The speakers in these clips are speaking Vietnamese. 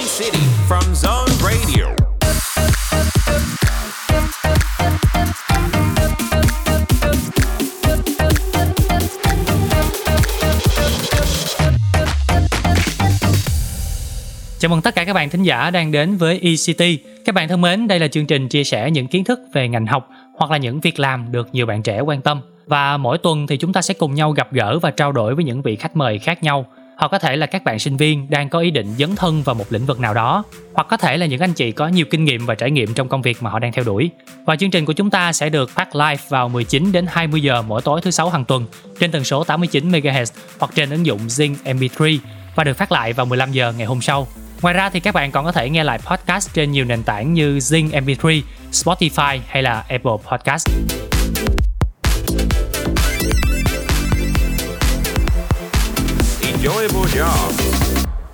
City from Zone Radio. Chào mừng tất cả các bạn thính giả đang đến với ECT. Các bạn thân mến, đây là chương trình chia sẻ những kiến thức về ngành học hoặc là những việc làm được nhiều bạn trẻ quan tâm. Và mỗi tuần thì chúng ta sẽ cùng nhau gặp gỡ và trao đổi với những vị khách mời khác nhau. Họ có thể là các bạn sinh viên đang có ý định dấn thân vào một lĩnh vực nào đó, hoặc có thể là những anh chị có nhiều kinh nghiệm và trải nghiệm trong công việc mà họ đang theo đuổi. Và chương trình của chúng ta sẽ được phát live vào 19 đến 20 giờ mỗi tối thứ sáu hàng tuần trên tần số 89 MHz hoặc trên ứng dụng Zing MP3 và được phát lại vào 15 giờ ngày hôm sau. Ngoài ra thì các bạn còn có thể nghe lại podcast trên nhiều nền tảng như Zing MP3, Spotify hay là Apple Podcast. Enjoyable job.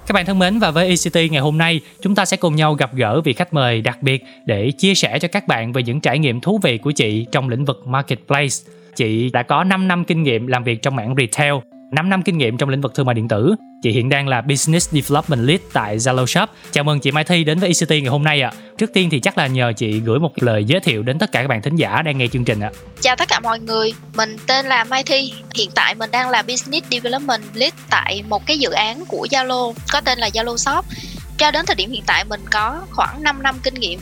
Các bạn thân mến và với ECT ngày hôm nay, chúng ta sẽ cùng nhau gặp gỡ vị khách mời đặc biệt để chia sẻ cho các bạn về những trải nghiệm thú vị của chị trong lĩnh vực marketplace. Chị đã có 5 năm kinh nghiệm làm việc trong mảng retail 5 năm kinh nghiệm trong lĩnh vực thương mại điện tử. Chị hiện đang là Business Development Lead tại Zalo Shop. Chào mừng chị Mai Thi đến với ICT ngày hôm nay ạ. À. Trước tiên thì chắc là nhờ chị gửi một lời giới thiệu đến tất cả các bạn thính giả đang nghe chương trình ạ. À. Chào tất cả mọi người, mình tên là Mai Thi. Hiện tại mình đang là Business Development Lead tại một cái dự án của Zalo có tên là Zalo Shop. Cho đến thời điểm hiện tại mình có khoảng 5 năm kinh nghiệm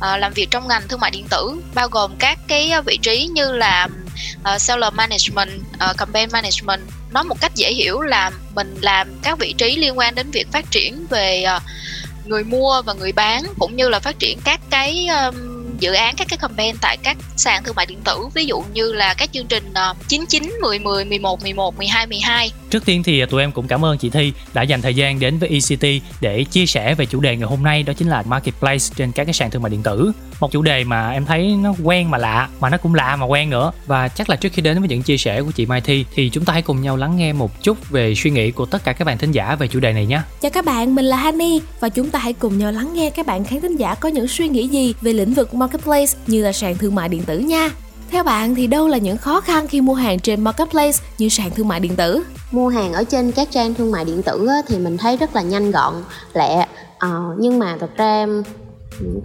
ờ, làm việc trong ngành thương mại điện tử bao gồm các cái vị trí như là uh, seller management, uh, campaign management, nói một cách dễ hiểu là mình làm các vị trí liên quan đến việc phát triển về ờ, người mua và người bán cũng như là phát triển các cái um, dự án các cái campaign tại các sàn thương mại điện tử ví dụ như là các chương trình 99, 10, 10, 11, 11, 12, 12 Trước tiên thì tụi em cũng cảm ơn chị Thi đã dành thời gian đến với ECT để chia sẻ về chủ đề ngày hôm nay đó chính là marketplace trên các cái sàn thương mại điện tử. Một chủ đề mà em thấy nó quen mà lạ mà nó cũng lạ mà quen nữa. Và chắc là trước khi đến với những chia sẻ của chị Mai Thi thì chúng ta hãy cùng nhau lắng nghe một chút về suy nghĩ của tất cả các bạn thính giả về chủ đề này nhé. Chào các bạn, mình là Hani và chúng ta hãy cùng nhau lắng nghe các bạn khán thính giả có những suy nghĩ gì về lĩnh vực marketplace như là sàn thương mại điện tử nha. Theo bạn thì đâu là những khó khăn khi mua hàng trên marketplace như sàn thương mại điện tử? Mua hàng ở trên các trang thương mại điện tử thì mình thấy rất là nhanh gọn, lẹ. À, nhưng mà thật ra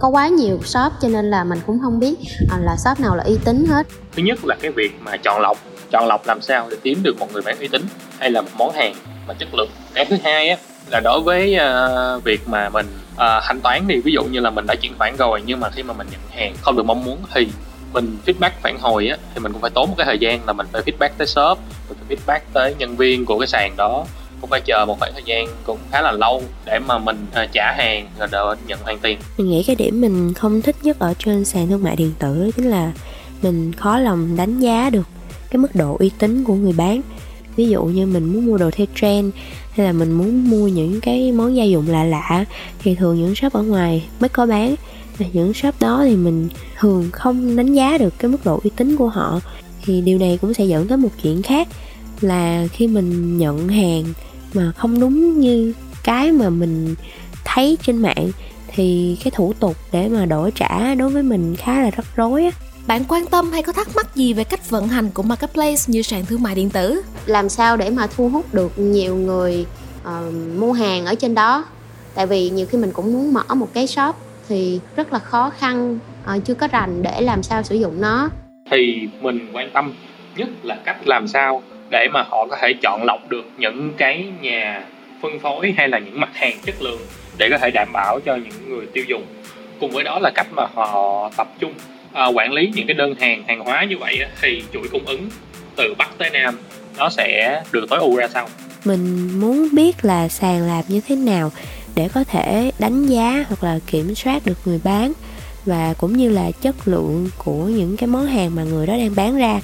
có quá nhiều shop cho nên là mình cũng không biết à, là shop nào là uy tín hết thứ nhất là cái việc mà chọn lọc chọn lọc làm sao để kiếm được một người bán uy tín hay là một món hàng mà chất lượng cái thứ hai á là đối với uh, việc mà mình à, thanh toán thì ví dụ như là mình đã chuyển khoản rồi nhưng mà khi mà mình nhận hàng không được mong muốn thì mình feedback phản hồi á thì mình cũng phải tốn một cái thời gian là mình phải feedback tới shop mình phải feedback tới nhân viên của cái sàn đó. Cũng phải chờ một khoảng thời gian cũng khá là lâu để mà mình uh, trả hàng rồi đợi nhận hoàn tiền. Mình nghĩ cái điểm mình không thích nhất ở trên sàn thương mại điện tử chính là mình khó lòng đánh giá được cái mức độ uy tín của người bán. Ví dụ như mình muốn mua đồ theo trend hay là mình muốn mua những cái món gia dụng lạ lạ. Thì thường những shop ở ngoài mới có bán. Và những shop đó thì mình thường không đánh giá được cái mức độ uy tín của họ. Thì điều này cũng sẽ dẫn tới một chuyện khác là khi mình nhận hàng mà không đúng như cái mà mình thấy trên mạng, thì cái thủ tục để mà đổi trả đối với mình khá là rắc rối á bạn quan tâm hay có thắc mắc gì về cách vận hành của marketplace như sàn thương mại điện tử? Làm sao để mà thu hút được nhiều người uh, mua hàng ở trên đó? Tại vì nhiều khi mình cũng muốn mở một cái shop thì rất là khó khăn uh, chưa có rành để làm sao sử dụng nó. Thì mình quan tâm nhất là cách làm sao để mà họ có thể chọn lọc được những cái nhà phân phối hay là những mặt hàng chất lượng để có thể đảm bảo cho những người tiêu dùng. Cùng với đó là cách mà họ tập trung Ờ, quản lý những cái đơn hàng hàng hóa như vậy thì chuỗi cung ứng từ bắc tới nam nó sẽ được tối ưu ra sao? Mình muốn biết là sàn làm như thế nào để có thể đánh giá hoặc là kiểm soát được người bán và cũng như là chất lượng của những cái món hàng mà người đó đang bán ra.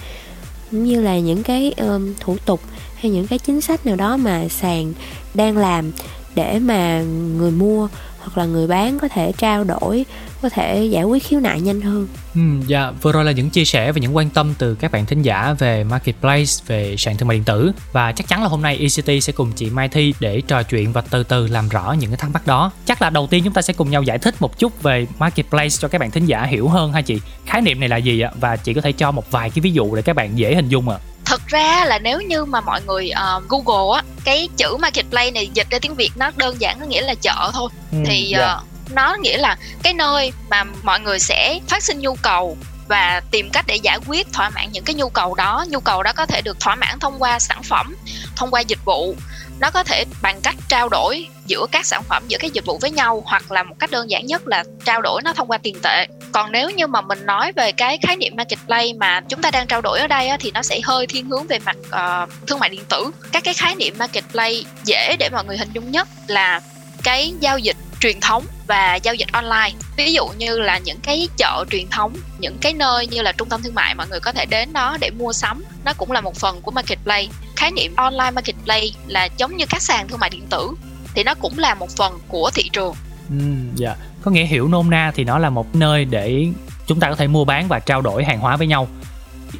Cũng như là những cái um, thủ tục hay những cái chính sách nào đó mà sàn đang làm để mà người mua hoặc là người bán có thể trao đổi có thể giải quyết khiếu nại nhanh hơn. Ừ, dạ vừa rồi là những chia sẻ và những quan tâm từ các bạn thính giả về marketplace về sàn thương mại điện tử. Và chắc chắn là hôm nay ECT sẽ cùng chị Mai Thi để trò chuyện và từ từ làm rõ những cái thắc mắc đó. Chắc là đầu tiên chúng ta sẽ cùng nhau giải thích một chút về marketplace cho các bạn thính giả hiểu hơn ha chị. Khái niệm này là gì ạ? Và chị có thể cho một vài cái ví dụ để các bạn dễ hình dung ạ thực ra là nếu như mà mọi người uh, google á cái chữ marketplace này dịch ra tiếng việt nó đơn giản nó nghĩa là chợ thôi. Ừ, thì dạ. uh, nó nghĩa là cái nơi mà mọi người sẽ phát sinh nhu cầu và tìm cách để giải quyết thỏa mãn những cái nhu cầu đó. Nhu cầu đó có thể được thỏa mãn thông qua sản phẩm thông qua dịch vụ. Nó có thể bằng cách trao đổi giữa các sản phẩm giữa các dịch vụ với nhau hoặc là một cách đơn giản nhất là trao đổi nó thông qua tiền tệ còn nếu như mà mình nói về cái khái niệm marketplace mà chúng ta đang trao đổi ở đây á, thì nó sẽ hơi thiên hướng về mặt uh, thương mại điện tử. Các cái khái niệm marketplace dễ để mọi người hình dung nhất là cái giao dịch truyền thống và giao dịch online. Ví dụ như là những cái chợ truyền thống những cái nơi như là trung tâm thương mại mọi người có thể đến đó để mua sắm. Nó cũng là một phần của marketplace khái niệm online marketplace là giống như các sàn thương mại điện tử thì nó cũng là một phần của thị trường. Ừ, dạ. Có nghĩa hiểu nôm na thì nó là một nơi để chúng ta có thể mua bán và trao đổi hàng hóa với nhau.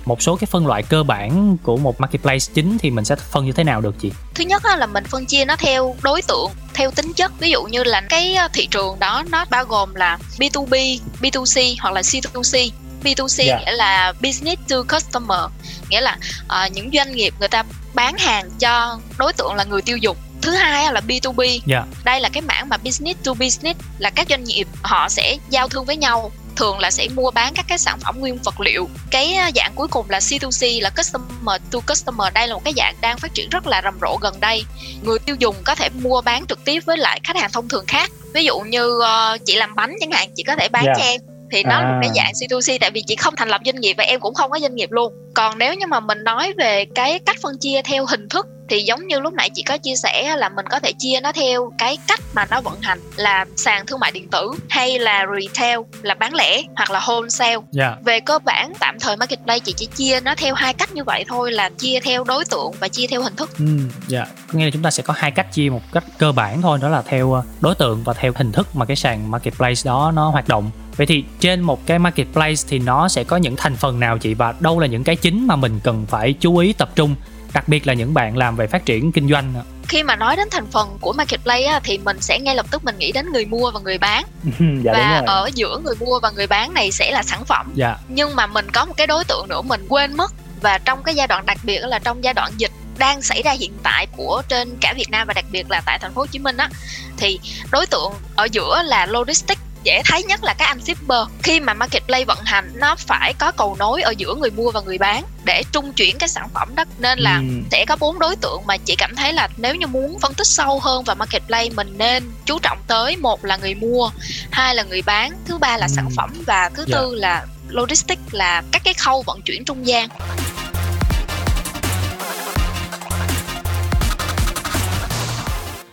Một số cái phân loại cơ bản của một marketplace chính thì mình sẽ phân như thế nào được chị? Thứ nhất á, là mình phân chia nó theo đối tượng theo tính chất. Ví dụ như là cái ờ, thị trường đó nó bao gồm là B2B, B2C hoặc là C2C B2C Dạ. nghĩa là business to customer nghĩa là ờ, những doanh nghiệp người ta bán hàng cho đối tượng là người tiêu dùng thứ hai là B2B dạ. Đây là cái mảng mà business to business là các doanh nghiệp họ sẽ giao thương với nhau. Thường là sẽ mua bán các cái sản phẩm nguyên vật liệu. Cái à, dạng cuối cùng là C2C là customer to customer. Đây là một cái dạng đang phát triển rất là rầm rộ gần đây. Người tiêu dùng có thể mua bán trực tiếp với lại khách hàng thông thường khác. Ví dụ như ờ, chị làm bánh chẳng hạn chị có thể bán Dạ. cho em. Thì nó là một cái À. dạng C2C tại vì chị không thành lập doanh nghiệp và em cũng không có doanh nghiệp luôn. Còn nếu như mà mình nói về cái cách phân chia theo hình thức thì giống như lúc nãy chị có chia sẻ là mình có thể chia nó theo cái cách mà nó vận hành là sàn thương mại điện tử hay là retail là bán lẻ hoặc là wholesale. Dạ. Về cơ bản tạm thời marketplace chị chỉ chia nó theo hai cách như vậy thôi là chia theo đối tượng và chia theo hình thức. Ừ, dạ. Có nghĩa là chúng ta sẽ có hai cách chia một cách cơ bản thôi đó là theo ờ, đối tượng và theo hình thức mà cái sàn marketplace đó nó hoạt động. Vậy thì trên một cái marketplace thì nó sẽ có những thành phần nào chị? Và đâu là những cái chính mà mình cần phải chú ý tập trung đặc biệt là những bạn làm về phát triển kinh doanh ạ. khi mà nói đến thành phần của marketplace á, thì mình sẽ ngay lập tức mình nghĩ đến người mua và người bán. Dạ và ở giữa người mua và người bán này sẽ là sản phẩm. Dạ. Nhưng mà mình có một cái đối tượng nữa mình quên mất. Và trong cái giai đoạn đặc biệt là trong giai đoạn dịch đang xảy ra hiện tại của trên cả Việt Nam và đặc biệt là tại thành phố Hồ Chí Minh á thì đối tượng ở giữa là logistics dễ thấy nhất là các anh shipper khi mà marketplace vận hành nó phải có cầu nối ở giữa người mua và người bán để trung chuyển cái sản phẩm đó nên là Ừ. sẽ có bốn đối tượng mà chị cảm thấy là nếu như muốn phân tích sâu hơn vào marketplace mình nên chú trọng tới một là người mua hai là người bán thứ ba là Ừ. sản phẩm và thứ Dạ. tư là logistics là các cái khâu vận chuyển trung gian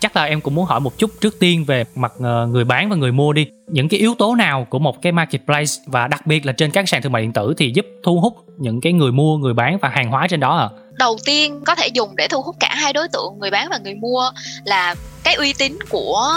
chắc là em cũng muốn hỏi một chút trước tiên về mặt ờ, người bán và người mua đi. Những cái yếu tố nào của một cái marketplace và đặc biệt là trên các sàn thương mại điện tử thì giúp thu hút những cái người mua, người bán và hàng hóa trên đó à đầu tiên có thể dùng để thu hút cả hai đối tượng, người bán và người mua là cái uy tín của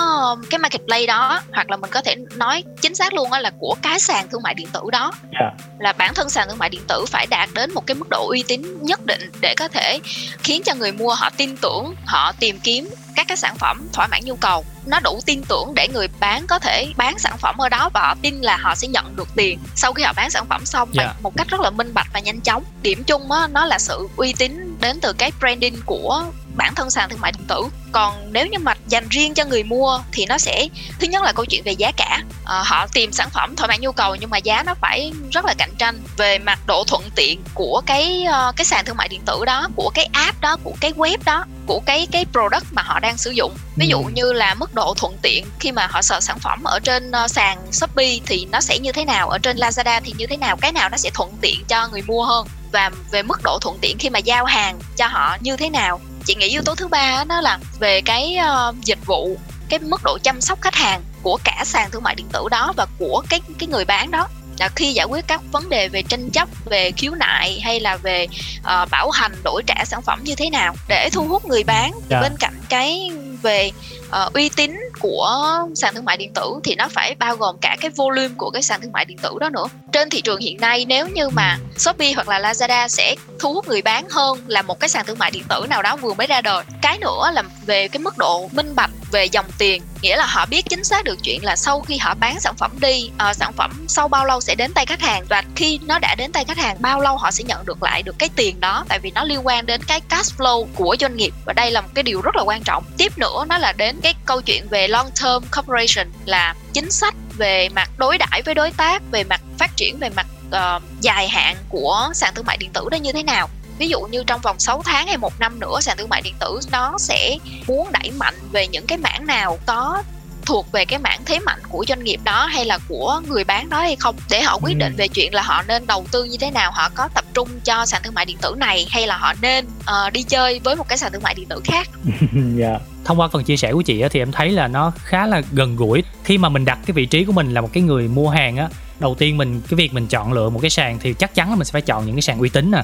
cái marketplace đó hoặc là mình có thể nói chính xác luôn á là của cái sàn thương mại điện tử đó Dạ. là bản thân sàn thương mại điện tử phải đạt đến một cái mức độ uy tín nhất định để có thể khiến cho người mua họ tin tưởng họ tìm kiếm các cái sản phẩm thỏa mãn nhu cầu nó đủ tin tưởng để người bán có thể bán sản phẩm ở đó và họ tin là họ sẽ nhận được tiền sau khi họ bán sản phẩm xong Dạ. bằng một cách rất là minh bạch và nhanh chóng điểm chung á nó là sự uy tín đến từ cái branding của bản thân sàn thương mại điện tử. Còn nếu như mà dành riêng cho người mua thì nó sẽ thứ nhất là câu chuyện về giá cả. Ờ, họ tìm sản phẩm thỏa mãn nhu cầu nhưng mà giá nó phải rất là cạnh tranh về mặt độ thuận tiện của cái ờ, cái sàn thương mại điện tử đó của cái app đó của cái web đó của cái cái product mà họ đang sử dụng. Ví dụ Ừ. như là mức độ thuận tiện khi mà họ search sản phẩm ở trên ờ, sàn shopee thì nó sẽ như thế nào ở trên lazada thì như thế nào cái nào nó sẽ thuận tiện cho người mua hơn và về mức độ thuận tiện khi mà giao hàng cho họ như thế nào chị nghĩ yếu tố thứ ba á, đó là về cái ờ, dịch vụ cái mức độ chăm sóc khách hàng của cả sàn thương mại điện tử đó và của cái cái người bán đó là khi giải quyết các vấn đề về tranh chấp về khiếu nại hay là về ờ, bảo hành đổi trả sản phẩm như thế nào để thu hút người bán thì Dạ. bên cạnh cái về ờ, uy tín của sàn thương mại điện tử thì nó phải bao gồm cả cái volume của cái sàn thương mại điện tử đó nữa. Trên thị trường hiện nay, nếu như mà shopee hoặc là lazada sẽ thu hút người bán hơn là một cái sàn thương mại điện tử nào đó vừa mới ra đời. Cái nữa là về cái mức độ minh bạch về dòng tiền nghĩa là họ biết chính xác được chuyện là sau khi họ bán sản phẩm đi uh, sản phẩm sau bao lâu sẽ đến tay khách hàng. Và khi nó đã đến tay khách hàng bao lâu họ sẽ nhận được lại được cái tiền đó tại vì nó liên quan đến cái cash flow của doanh nghiệp. Và đây là một cái điều rất là quan trọng. Tiếp nữa nó là đến cái câu chuyện về long term corporation là chính sách về mặt đối đãi với đối tác về mặt phát triển về mặt uh, dài hạn của sàn thương mại điện tử đó như thế nào ví dụ như trong vòng 6 tháng hay một năm nữa sàn thương mại điện tử nó sẽ muốn đẩy mạnh về những cái mảng nào có thuộc về cái mảng thế mạnh của doanh nghiệp đó hay là của người bán đó hay không để họ quyết định ừ. về chuyện là họ nên đầu tư như thế nào họ có tập trung cho sàn thương mại điện tử này hay là họ nên uh, đi chơi với một cái sàn thương mại điện tử khác yeah. Dạ. thông qua phần chia sẻ của chị thì em thấy là nó khá là gần gũi khi mà mình đặt cái vị trí của mình là một cái người mua hàng á đầu tiên mình cái việc mình chọn lựa một cái sàn thì chắc chắn là mình sẽ phải chọn những cái sàn uy tín nè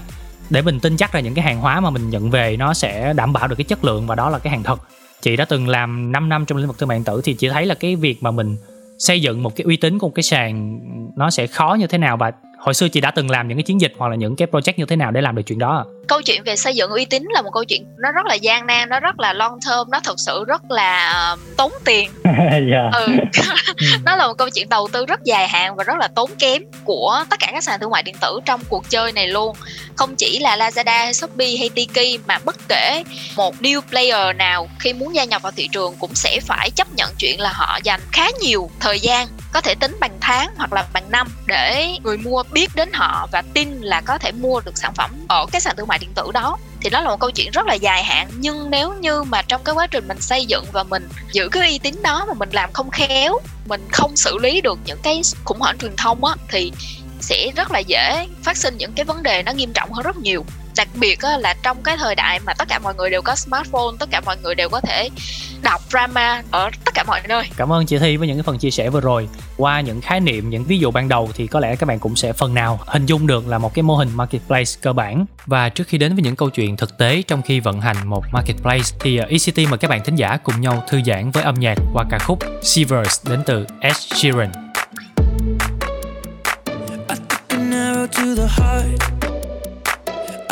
để mình tin chắc là những cái hàng hóa mà mình nhận về nó sẽ đảm bảo được cái chất lượng và đó là cái hàng thật. Chị đã từng làm 5 năm trong lĩnh vực thương mại điện tử thì chị thấy là cái việc mà mình xây dựng một cái uy tín của một cái sàn nó sẽ khó như thế nào và hồi xưa chị đã từng làm những cái chiến dịch hoặc là những cái project như thế nào để làm được chuyện đó câu chuyện về xây dựng uy tín là một câu chuyện nó rất là gian nan nó rất là long term nó thực sự rất là tốn tiền yeah. Dạ. ừ. ừ. nó là một câu chuyện đầu tư rất dài hạn và rất là tốn kém của tất cả các sàn thương mại điện tử trong cuộc chơi này luôn không chỉ là Lazada hay Shopee hay Tiki mà bất kể một new player nào khi muốn gia nhập vào thị trường cũng sẽ phải chấp nhận chuyện là họ dành khá nhiều thời gian có thể tính bằng tháng hoặc là bằng năm để người mua biết đến họ và tin là có thể mua được sản phẩm ở cái sàn thương mại điện tử đó, thì đó là một câu chuyện rất là dài hạn. Nhưng nếu như mà trong cái quá trình mình xây dựng và mình giữ cái uy tín đó mà mình làm không khéo, mình không xử lý được những cái khủng hoảng truyền thông á, thì sẽ rất là dễ phát sinh những cái vấn đề nó nghiêm trọng hơn rất nhiều đặc biệt là trong cái thời đại mà tất cả mọi người đều có smartphone tất cả mọi người đều có thể đọc drama ở tất cả mọi nơi. Cảm ơn chị thi với những cái phần chia sẻ vừa rồi. Qua những khái niệm những ví dụ ban đầu thì có lẽ các bạn cũng sẽ phần nào hình dung được là một cái mô hình marketplace cơ bản. Và trước khi đến với những câu chuyện thực tế trong khi vận hành một marketplace thì ECT mời các bạn thính giả cùng nhau thư giãn với âm nhạc qua ca khúc Shivers đến từ Ed Sheeran. To the heart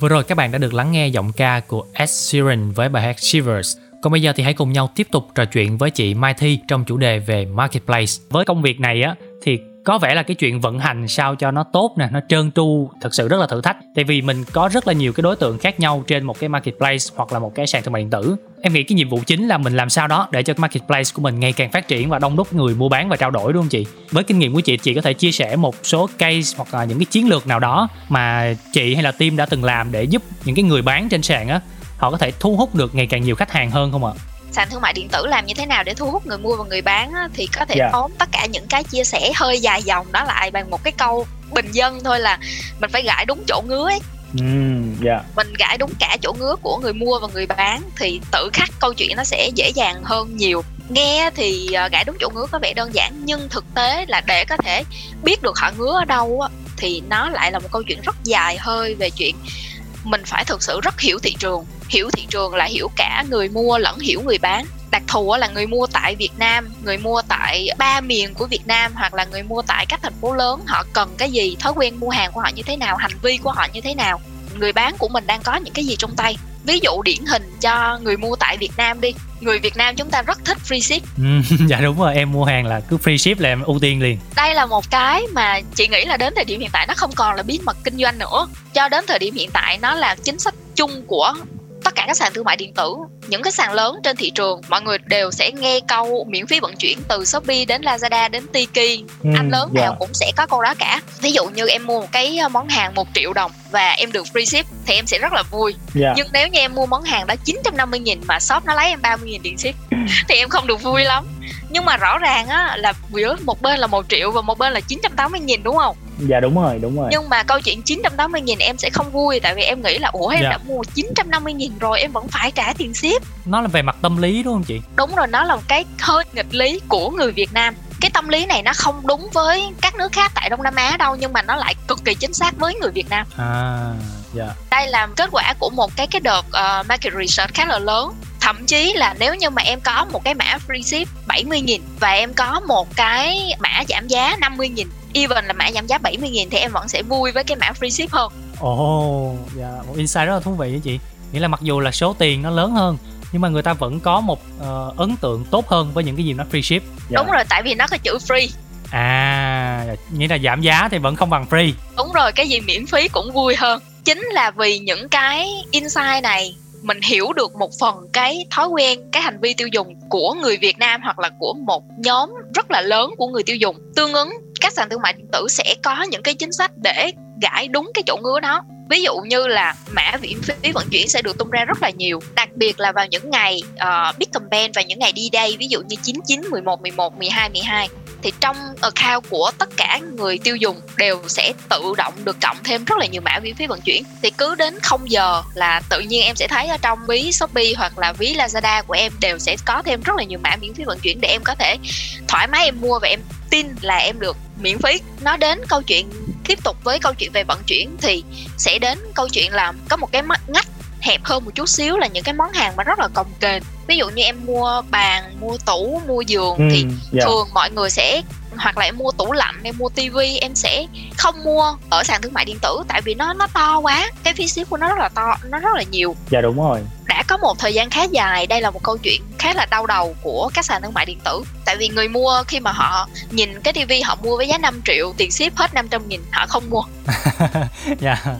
Vừa rồi các bạn đã được lắng nghe giọng ca của Ed Sheeran với bài hát Shivers. Còn bây giờ thì hãy cùng nhau tiếp tục trò chuyện với chị Mai Thi trong chủ đề về marketplace. Với công việc này á, thì có vẻ là cái chuyện vận hành sao cho nó tốt nè, nó trơn tru, thật sự rất là thử thách. Tại vì mình có rất là nhiều cái đối tượng khác nhau trên một cái marketplace hoặc là một cái sàn thương mại điện tử. Em nghĩ cái nhiệm vụ chính là mình làm sao đó để cho cái marketplace của mình ngày càng phát triển và đông đúc người mua bán và trao đổi, đúng không chị? Với kinh nghiệm của chị chị có thể chia sẻ một số case hoặc là những cái chiến lược nào đó mà chị hay là team đã từng làm để giúp những cái người bán trên sàn á, họ có thể thu hút được ngày càng nhiều khách hàng hơn không ạ? Sàn thương mại điện tử làm như thế nào để thu hút người mua và người bán á, thì có thể Dạ. tóm tất cả những cái chia sẻ hơi dài dòng đó lại bằng một cái câu bình dân thôi là mình phải gãi đúng chỗ ngứa ấy. Ừ dạ. Mình gãi đúng cả chỗ ngứa của người mua và người bán thì tự khắc câu chuyện nó sẽ dễ dàng hơn nhiều. Nghe thì ờ, gãi đúng chỗ ngứa có vẻ đơn giản nhưng thực tế là để có thể biết được họ ngứa ở đâu á, thì nó lại là một câu chuyện rất dài hơi về chuyện mình phải thực sự rất hiểu thị trường. Hiểu thị trường là hiểu cả người mua lẫn hiểu người bán. Đặc thù là người mua tại Việt Nam, người mua tại ba miền của Việt Nam hoặc là người mua tại các thành phố lớn họ cần cái gì, thói quen mua hàng của họ như thế nào, hành vi của họ như thế nào. Người bán của mình đang có những cái gì trong tay ví dụ điển hình cho người mua tại Việt Nam đi. Người Việt Nam chúng ta rất thích free ship. Ừ, dạ đúng rồi em mua hàng là cứ free ship là em ưu tiên liền. Đây là một cái mà chị nghĩ là đến thời điểm hiện tại nó không còn là bí mật kinh doanh nữa. Cho đến thời điểm hiện tại nó là chính sách chung của cả các sàn thương mại điện tử những cái sàn lớn trên thị trường mọi người đều sẽ nghe câu miễn phí vận chuyển từ Shopee đến Lazada đến Tiki. Ừ, anh lớn dạ. nào cũng sẽ có câu đó cả. Ví dụ như em mua một cái món hàng 1 triệu đồng và em được free ship thì em sẽ rất là vui. Dạ. Nhưng nếu như em mua món hàng đó 950 nghìn mà shop nó lấy em 30 nghìn tiền ship thì em không được vui lắm. Nhưng mà rõ ràng á là giữa một bên là một triệu và một bên là 980 nghìn đúng không dạ đúng rồi đúng rồi. Nhưng mà câu chuyện 980 nghìn em sẽ không vui tại vì em nghĩ là ủa em Dạ. đã mua 950 nghìn rồi em vẫn phải trả tiền ship. Nó là về mặt tâm lý đúng không chị? Đúng rồi nó là một cái hơi nghịch lý của người Việt Nam. Cái tâm lý này nó không đúng với các nước khác tại Đông Nam Á đâu nhưng mà nó lại cực kỳ chính xác với người Việt Nam. À dạ. Đây là kết quả của một cái cái đợt ờ, market research khá là lớn. Thậm chí là nếu như mà em có một cái mã free ship 70.000 và em có một cái mã giảm giá 50.000 even là mã giảm giá 70.000 thì em vẫn sẽ vui với cái mã free ship hơn. Ồ dạ một insight rất là thú vị đó chị. Nghĩa là mặc dù là số tiền nó lớn hơn nhưng mà người ta vẫn có một ờ, ấn tượng tốt hơn với những cái gì nó free ship. Dạ. đúng rồi tại vì nó có chữ free. À dạ, nghĩa là giảm giá thì vẫn không bằng free. Đúng rồi cái gì miễn phí cũng vui hơn. Chính là vì những cái insight này mình hiểu được một phần cái thói quen cái hành vi tiêu dùng của người Việt Nam hoặc là của một nhóm rất là lớn của người tiêu dùng. Tương ứng các sàn thương mại điện tử sẽ có những cái chính sách để gãi đúng cái chỗ ngứa đó. Ví dụ như là mã viện phí vận chuyển sẽ được tung ra rất là nhiều đặc biệt là vào những ngày uh, big campaign và những ngày đi đây ví dụ như 99, 11, 11, 12, 12 thì trong account của tất cả người tiêu dùng đều sẽ tự động được cộng thêm rất là nhiều mã miễn phí vận chuyển. Thì cứ đến 0 giờ là tự nhiên em sẽ thấy ở trong ví Shopee hoặc là ví Lazada của em đều sẽ có thêm rất là nhiều mã miễn phí vận chuyển để em có thể thoải mái em mua và em tin là em được miễn phí. Nó đến câu chuyện, tiếp tục với câu chuyện về vận chuyển thì sẽ đến câu chuyện là có một cái ngách hẹp hơn một chút xíu là những cái món hàng mà rất là cồng kềnh ví dụ như em mua bàn mua tủ mua giường thì dạ. thường mọi người sẽ hoặc là em mua tủ lạnh em mua tivi em sẽ không mua ở sàn thương mại điện tử tại vì nó nó to quá cái phí ship của nó rất là to nó rất là nhiều. Dạ đúng rồi. Đã có một thời gian khá dài đây là một câu chuyện khá là đau đầu của các sàn thương mại điện tử. Tại vì người mua khi mà họ nhìn cái tivi họ mua với giá 5 triệu tiền ship hết 500 nghìn họ không mua. Dạ. Ừ,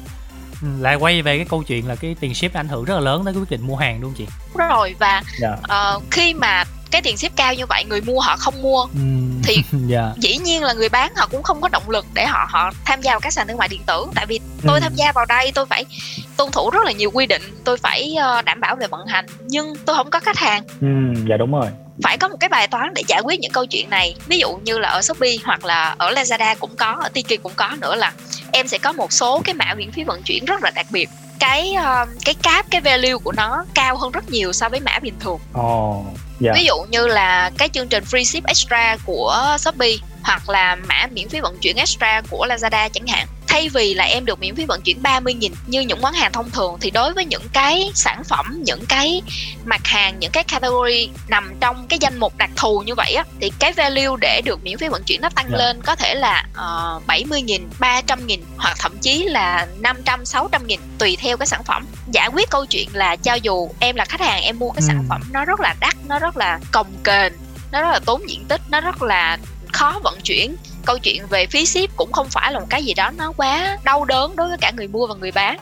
lại quay về cái câu chuyện là cái tiền ship ảnh hưởng rất là lớn tới cái quyết định mua hàng đúng không chị? Đúng rồi và dạ. ờ, khi mà cái tiền ship cao như vậy người mua họ không mua. Ừm, Thì- dạ. dĩ nhiên là người bán họ cũng không có động lực để họ họ tham gia vào các sàn thương mại điện tử. Tại vì tôi Ừ. tham gia vào đây tôi phải tuân thủ rất là nhiều quy định. Tôi phải ờ, đảm bảo về vận hành nhưng tôi không có khách hàng. Ừm, dạ đúng rồi phải có một cái bài toán để giải quyết những câu chuyện này. Ví dụ như là ở shopee hoặc là ở lazada cũng có ở tiki cũng có nữa là em sẽ có một số cái mã miễn phí vận chuyển rất là đặc biệt. Cái ờ, cái cap cái value của nó cao hơn rất nhiều so với mã bình thường. Ồ dạ. Ví dụ như là cái chương trình free ship extra của shopee hoặc là mã miễn phí vận chuyển extra của lazada chẳng hạn thay vì là em được miễn phí vận chuyển 30 nghìn như những món hàng thông thường thì đối với những cái sản phẩm những cái mặt hàng những cái category nằm trong cái danh mục đặc thù như vậy á thì cái value để được miễn phí vận chuyển nó tăng Dạ. lên có thể là uh, 70 nghìn 300 nghìn hoặc thậm chí là 500 600 nghìn tùy theo cái sản phẩm giải quyết câu chuyện là cho dù em là khách hàng em mua cái Ừ. sản phẩm nó rất là đắt nó rất là cồng kềnh nó rất là tốn diện tích nó rất là khó vận chuyển câu chuyện về phí ship cũng không phải là một cái gì đó nó quá đau đớn đối với cả người mua và người bán.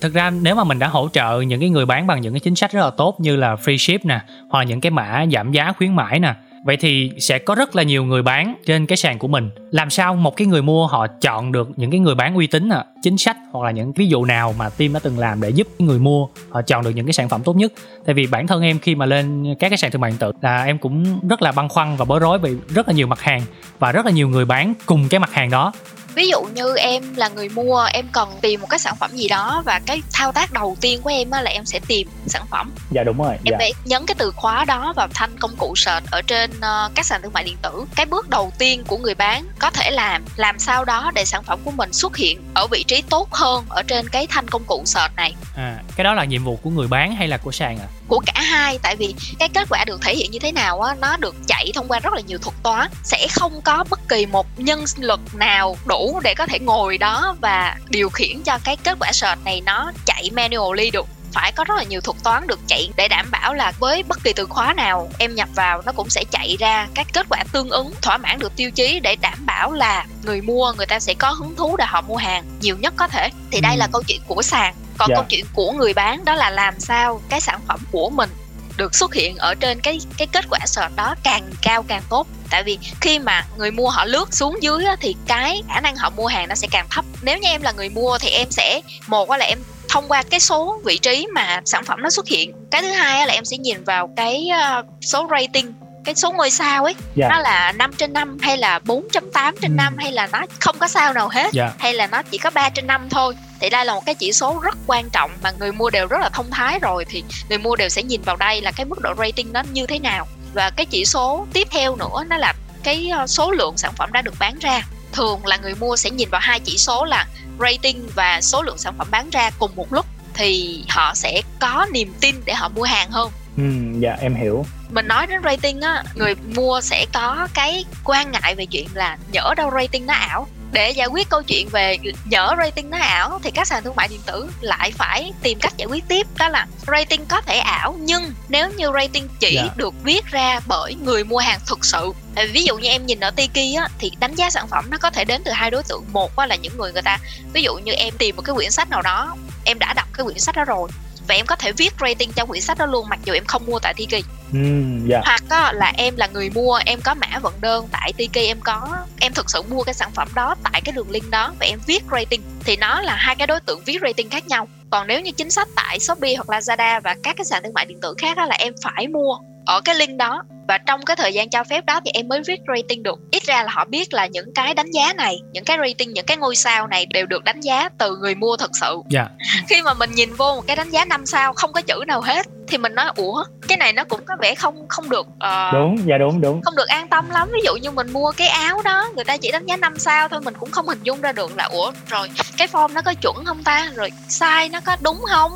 Thực ra nếu mà mình đã hỗ trợ những cái người bán bằng những cái chính sách rất là tốt như là free ship nè, hoặc là những cái mã giảm giá khuyến mãi nè vậy thì sẽ có rất là nhiều người bán trên cái sàn của mình. Làm sao một cái người mua họ chọn được những cái người bán uy tín à chính sách hoặc là những ví dụ nào mà team đã từng làm để giúp người mua họ chọn được những cái sản phẩm tốt nhất? Tại vì bản thân em khi mà lên các cái sàn thương mại điện tử là em cũng rất là băn khoăn và bối rối vì rất là nhiều mặt hàng và rất là nhiều người bán cùng cái mặt hàng đó ví dụ như em là người mua em cần tìm một cái sản phẩm gì đó và cái thao tác đầu tiên của em á là em sẽ tìm sản phẩm. Dạ đúng rồi. Em phải nhấn cái từ khóa đó vào thanh công cụ search ở trên ờ, các sàn thương mại điện tử. Cái bước đầu tiên của người bán có thể làm làm sao đó để sản phẩm của mình xuất hiện ở vị trí tốt hơn ở trên cái thanh công cụ search này. À cái đó là nhiệm vụ của người bán hay là của sàn à của cả hai. Tại vì cái kết quả được thể hiện như thế nào á, nó được chạy thông qua rất là nhiều thuật toán. Sẽ không có bất kỳ một nhân lực nào đủ để có thể ngồi đó và điều khiển cho cái kết quả search này nó chạy manually được phải có rất là nhiều thuật toán được chạy để đảm bảo là với bất kỳ từ khóa nào em nhập vào nó cũng sẽ chạy ra các kết quả tương ứng thỏa mãn được tiêu chí để đảm bảo là người mua người ta sẽ có hứng thú để họ mua hàng nhiều nhất có thể thì đây Ừ. là câu chuyện của sàn còn Dạ. câu chuyện của người bán đó là làm sao cái sản phẩm của mình được xuất hiện ở trên cái cái kết quả search đó càng cao càng tốt tại vì khi mà người mua họ lướt xuống dưới á, thì cái khả năng họ mua hàng nó sẽ càng thấp nếu như em là người mua thì em sẽ một là em thông qua cái số vị trí mà sản phẩm nó xuất hiện cái thứ hai là em sẽ nhìn vào cái ờ, số rating cái số ngôi sao ấy. Dạ. nó là 5 trên 5 hay là 4.8 trên Ừ. 5 hay là nó không có sao nào hết dạ. hay là nó chỉ có 3 trên 5 thôi. Thì đây là một cái chỉ số rất quan trọng mà người mua đều rất là thông thái rồi thì người mua đều sẽ nhìn vào đây là cái mức độ rating nó như thế nào. Và cái chỉ số tiếp theo nữa nó là cái ờ, số lượng sản phẩm đã được bán ra thường là người mua sẽ nhìn vào hai chỉ số là rating và số lượng sản phẩm bán ra cùng một lúc thì họ sẽ có niềm tin để họ mua hàng hơn. Ừ dạ em hiểu. Mình nói đến rating á người mua sẽ có cái quan ngại về chuyện là nhỡ đâu rating nó ảo để giải quyết câu chuyện về nhỡ rating nó ảo thì các sàn thương mại điện tử lại phải tìm cách giải quyết tiếp đó là rating có thể ảo nhưng nếu như rating chỉ Dạ. được viết ra bởi người mua hàng thực sự vì ví dụ như em nhìn ở Tiki á thì đánh giá sản phẩm nó có thể đến từ hai đối tượng một là những người người ta ví dụ như em tìm một cái quyển sách nào đó em đã đọc cái quyển sách đó rồi và em có thể viết rating cho quyển sách đó luôn mặc dù em không mua tại Tiki. Ừ dạ. Hoặc á, là em là người mua em có mã vận đơn tại Tiki em có em thực sự mua cái sản phẩm đó tại cái đường link đó và em viết rating. Thì nó là hai cái đối tượng viết rating khác nhau. Còn nếu như chính sách tại Shopee hoặc Lazada và các cái sàn thương mại điện tử khác á, là em phải mua ở cái link đó và trong cái thời gian cho phép đó thì em mới viết rating được. Ít ra là họ biết là những cái đánh giá này những cái rating những cái ngôi sao này đều được đánh giá từ người mua thật sự. Dạ. Khi mà mình nhìn vô một cái đánh giá 5 sao không có chữ nào hết thì mình nói ủa cái này nó cũng có vẻ không không được ờ, đúng dạ đúng đúng. không được an tâm lắm. Ví dụ như mình mua cái áo đó người ta chỉ đánh giá 5 sao thôi mình cũng không hình dung ra được là ủa rồi cái form nó có chuẩn không ta? Rồi size nó có đúng không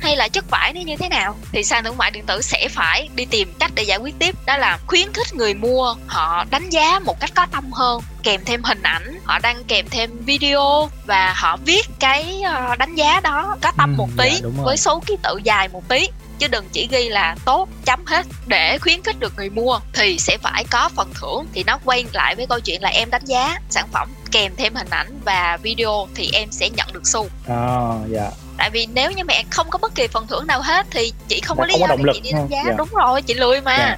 hay là chất vải nó như thế nào thì sàn thương mại điện tử sẽ phải đi tìm cách để giải quyết tiếp. Đó là khuyến khích người mua họ đánh giá một cách có tâm hơn kèm thêm hình ảnh họ đăng kèm thêm video và họ viết cái ờ, đánh giá đó có tâm Ừ, một dạ, tí rồi. với số ký tự dài một tí chứ đừng chỉ ghi là tốt chấm hết. Để khuyến khích được người mua thì sẽ phải có phần thưởng thì nó quay lại với câu chuyện là em đánh giá sản phẩm kèm thêm hình ảnh và video thì em sẽ nhận được xu. À dạ tại vì nếu như mẹ không có bất kỳ phần thưởng nào hết thì chị không có Là lý không có do động để lực, chị đi đánh giá. Dạ. đúng rồi chị lười mà. Dạ.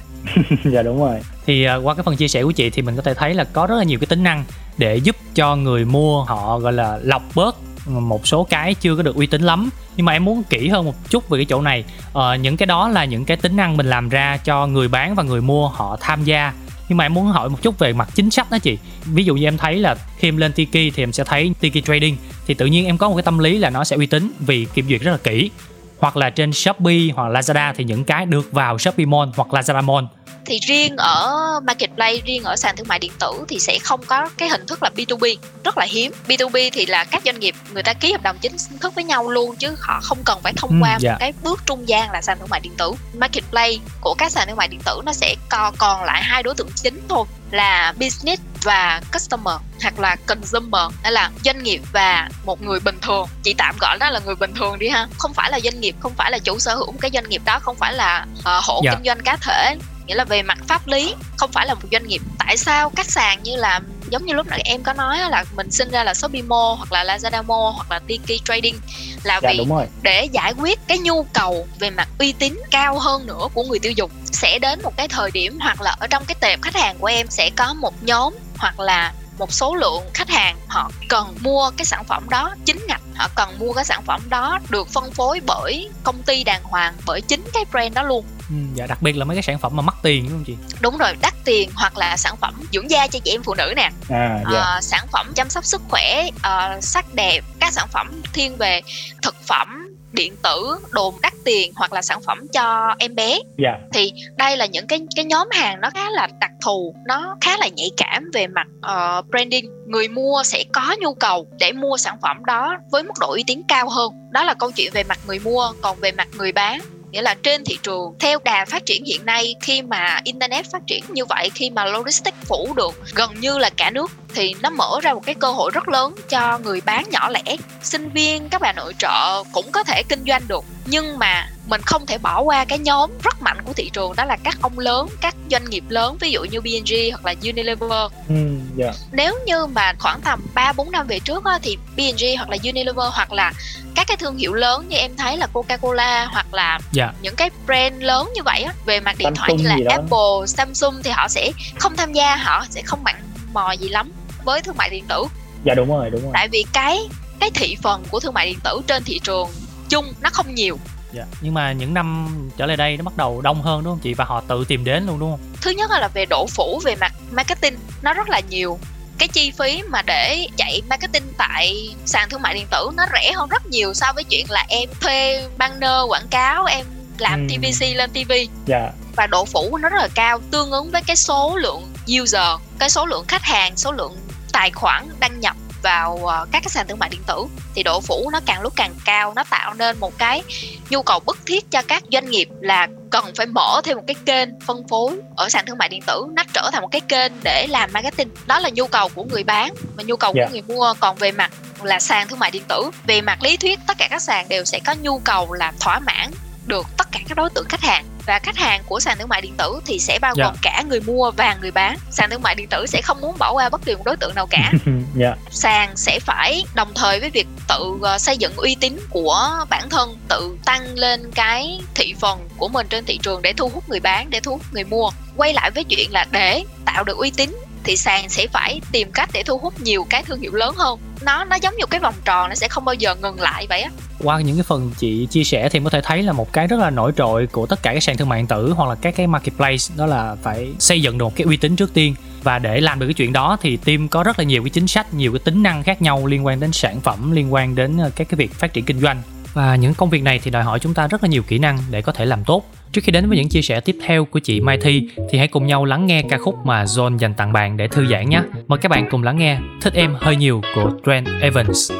dạ đúng rồi. Thì à, qua cái phần chia sẻ của chị thì mình có thể thấy là có rất là nhiều cái tính năng để giúp cho người mua họ gọi là lọc bớt một số cái chưa có được uy tín lắm. Nhưng mà em muốn kỹ hơn một chút về cái chỗ này. Ờ, những cái đó là những cái tính năng mình làm ra cho người bán và người mua họ tham gia. Nhưng mà em muốn hỏi một chút về mặt chính sách đó chị. Ví dụ như em thấy là khi em lên Tiki thì em sẽ thấy Tiki Trading thì tự nhiên em có một cái tâm lý là nó sẽ uy tín vì kiểm duyệt rất là kỹ. Hoặc là trên Shopee hoặc Lazada thì những cái được vào Shopee Mall hoặc Lazada Mall thì riêng ở marketplace riêng ở sàn thương mại điện tử thì sẽ không có cái hình thức là B2B rất là hiếm. B2B thì là các doanh nghiệp người ta ký hợp đồng chính thức với nhau luôn chứ họ không cần phải thông Ừ, qua dạ. một cái bước trung gian là sàn thương mại điện tử. Marketplace của các sàn thương mại điện tử nó sẽ co- còn lại hai đối tượng chính thôi là business và customer hoặc là consumer hay là doanh nghiệp và một người bình thường. Chị tạm gọi đó là người bình thường đi ha. Không phải là doanh nghiệp không phải là chủ sở hữu một cái doanh nghiệp đó không phải là ờ, hộ Dạ. kinh doanh cá thể nghĩa là về mặt pháp lý không phải là một doanh nghiệp. Tại sao các sàn như là giống như lúc nãy em có nói là mình sinh ra là Shopee Mall hoặc là Lazada Mall hoặc là Tiki Trading là dạ vì đúng rồi. để giải quyết cái nhu cầu về mặt uy tín cao hơn nữa của người tiêu dùng. Sẽ đến một cái thời điểm hoặc là ở trong cái tệp khách hàng của em sẽ có một nhóm hoặc là một số lượng khách hàng họ cần mua cái sản phẩm đó chính ngạch họ cần mua cái sản phẩm đó được phân phối bởi công ty đàng hoàng bởi chính cái brand đó luôn. Ừ, dạ đặc biệt là mấy cái sản phẩm mà mắc tiền đúng không chị? Đúng rồi đắt tiền hoặc là sản phẩm dưỡng da cho chị em phụ nữ nè. À dạ. Ờ, sản phẩm chăm sóc sức khỏe ờ, sắc đẹp các sản phẩm thiên về thực phẩm điện tử đồ đắt tiền hoặc là sản phẩm cho em bé. Dạ. Thì đây là những cái cái nhóm hàng nó khá là đặc thù nó khá là nhạy cảm về mặt ờ, branding. Người mua sẽ có nhu cầu để mua sản phẩm đó với mức độ uy tín cao hơn. Đó là câu chuyện về mặt người mua còn về mặt người bán. Nghĩa là trên thị trường theo đà phát triển hiện nay khi mà internet phát triển như vậy khi mà logistics phủ được gần như là cả nước thì nó mở ra một cái cơ hội rất lớn cho người bán nhỏ lẻ sinh viên các bà nội trợ cũng có thể kinh doanh được nhưng mà mình không thể bỏ qua cái nhóm rất mạnh của thị trường đó là các ông lớn các doanh nghiệp lớn ví dụ như B&G hoặc là Unilever ừ, dạ nếu như mà khoảng tầm 3 4 năm về trước á, thì B&G hoặc là Unilever hoặc là các cái thương hiệu lớn như em thấy là Coca-Cola hoặc là Dạ. những cái brand lớn như vậy á, về mặt điện thoại như Samsung là. Apple, Samsung thì họ sẽ không tham gia, họ sẽ không mặn mò gì lắm với thương mại điện tử. Dạ đúng rồi đúng rồi. Tại vì cái cái thị phần của thương mại điện tử trên thị trường chung nó không nhiều. Dạ nhưng mà những năm trở lại đây nó bắt đầu đông hơn đúng không chị? Và họ tự tìm đến luôn đúng không? Thứ nhất là về độ phủ về mặt marketing nó rất là nhiều. Cái chi phí mà để chạy marketing tại sàn thương mại điện tử nó rẻ hơn rất nhiều so với chuyện là em thuê banner quảng cáo em làm Ừ. TVC lên TV dạ. Và độ phủ nó rất là cao tương ứng với cái số lượng user cái số lượng khách hàng số lượng tài khoản đăng nhập vào ờ, các cái sàn thương mại điện tử thì độ phủ nó càng lúc càng cao nó tạo nên một cái nhu cầu bức thiết cho các doanh nghiệp là cần phải mở thêm một cái kênh phân phối ở sàn thương mại điện tử nó trở thành một cái kênh để làm marketing. Đó là nhu cầu của người bán và nhu cầu Dạ. của người mua. Còn về mặt là sàn thương mại điện tử về mặt lý thuyết tất cả các sàn đều sẽ có nhu cầu là thỏa mãn được tất cả các đối tượng khách hàng và khách hàng của sàn thương mại điện tử thì sẽ bao Dạ. gồm cả người mua và người bán. Sàn thương mại điện tử sẽ không muốn bỏ qua bất kỳ một đối tượng nào cả. Dạ. Sàn sẽ phải đồng thời với việc tự ờ, xây dựng uy tín của bản thân tự tăng lên cái thị phần của mình trên thị trường để thu hút người bán để thu hút người mua. Quay lại với chuyện là để tạo được uy tín thì sàn sẽ phải tìm cách để thu hút nhiều cái thương hiệu lớn hơn. Nó nó giống như cái vòng tròn nó sẽ không bao giờ ngừng lại vậy á qua những cái phần chị chia sẻ thì có thể thấy là một cái rất là nổi trội của tất cả các sàn thương mại điện tử hoặc là các cái marketplace, đó là phải xây dựng được một cái uy tín trước tiên. Và để làm được cái chuyện đó thì team có rất là nhiều cái chính sách, nhiều cái tính năng khác nhau liên quan đến sản phẩm, liên quan đến ờ, các cái việc phát triển kinh doanh. Và những công việc này thì đòi hỏi chúng ta rất là nhiều kỹ năng để có thể làm tốt. Trước khi đến với những chia sẻ tiếp theo của chị Mai Thi thì hãy cùng nhau lắng nghe ca khúc mà John dành tặng bạn để thư giãn nhé. Mời các bạn cùng lắng nghe thích em hơi nhiều của Trent Evans.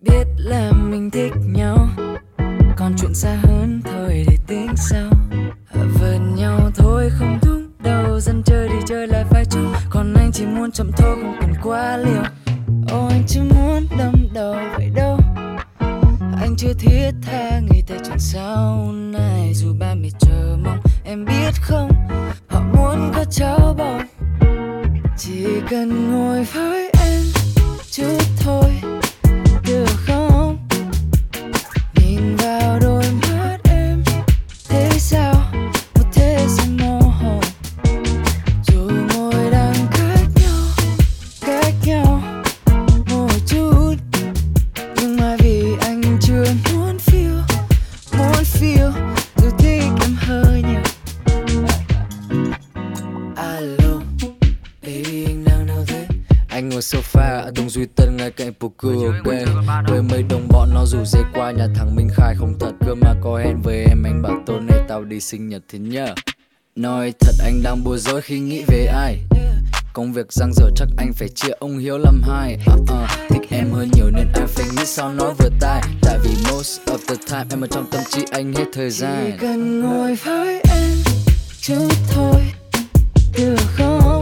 Biết là mình thích nhau. Còn chuyện xa hơn thôi để tính sau. Vờn nhau thôi, không thúc đầu. Dân chơi đi chơi lại phải chung còn anh chỉ muốn chậm thôi, không cần quá liều. Ô anh chưa muốn đâm đầu, vậy đâu? Anh chưa thiết tha nghĩ tới chuyện sau này. Dù ba mẹ chờ mong, em biết không? Họ muốn có cháu bầu chỉ cần ngồi với em chút thôi được sofa ở duy tân ngay cạnh poker ok với mấy đồng bọn nó rủ dê qua nhà thằng minh khai không thật. Cơ mà có hẹn với em anh bảo tối nay tao đi sinh nhật thế nhá nói thật anh đang bối rối khi nghĩ về ai. Công việc răng dở chắc anh phải chia ông Hiếu làm hai. Uh, uh, Thích em hơn nhiều nên anh phải nghĩ sao nói vừa tai. Tại vì most of the time em ở trong tâm trí anh hết thời gian. Chỉ cần ngồi với em chút thôi Được không?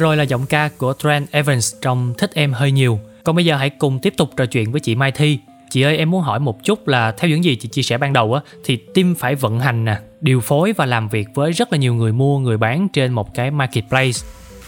Rồi là giọng ca của Trent Evans trong Thích Em Hơi Nhiều. Còn bây giờ hãy cùng tiếp tục trò chuyện với chị Mai Thi. Chị ơi em muốn hỏi một chút là theo những gì chị chia sẻ ban đầu á thì team phải vận hành nè, điều phối và làm việc với rất là nhiều người mua, người bán trên một cái marketplace.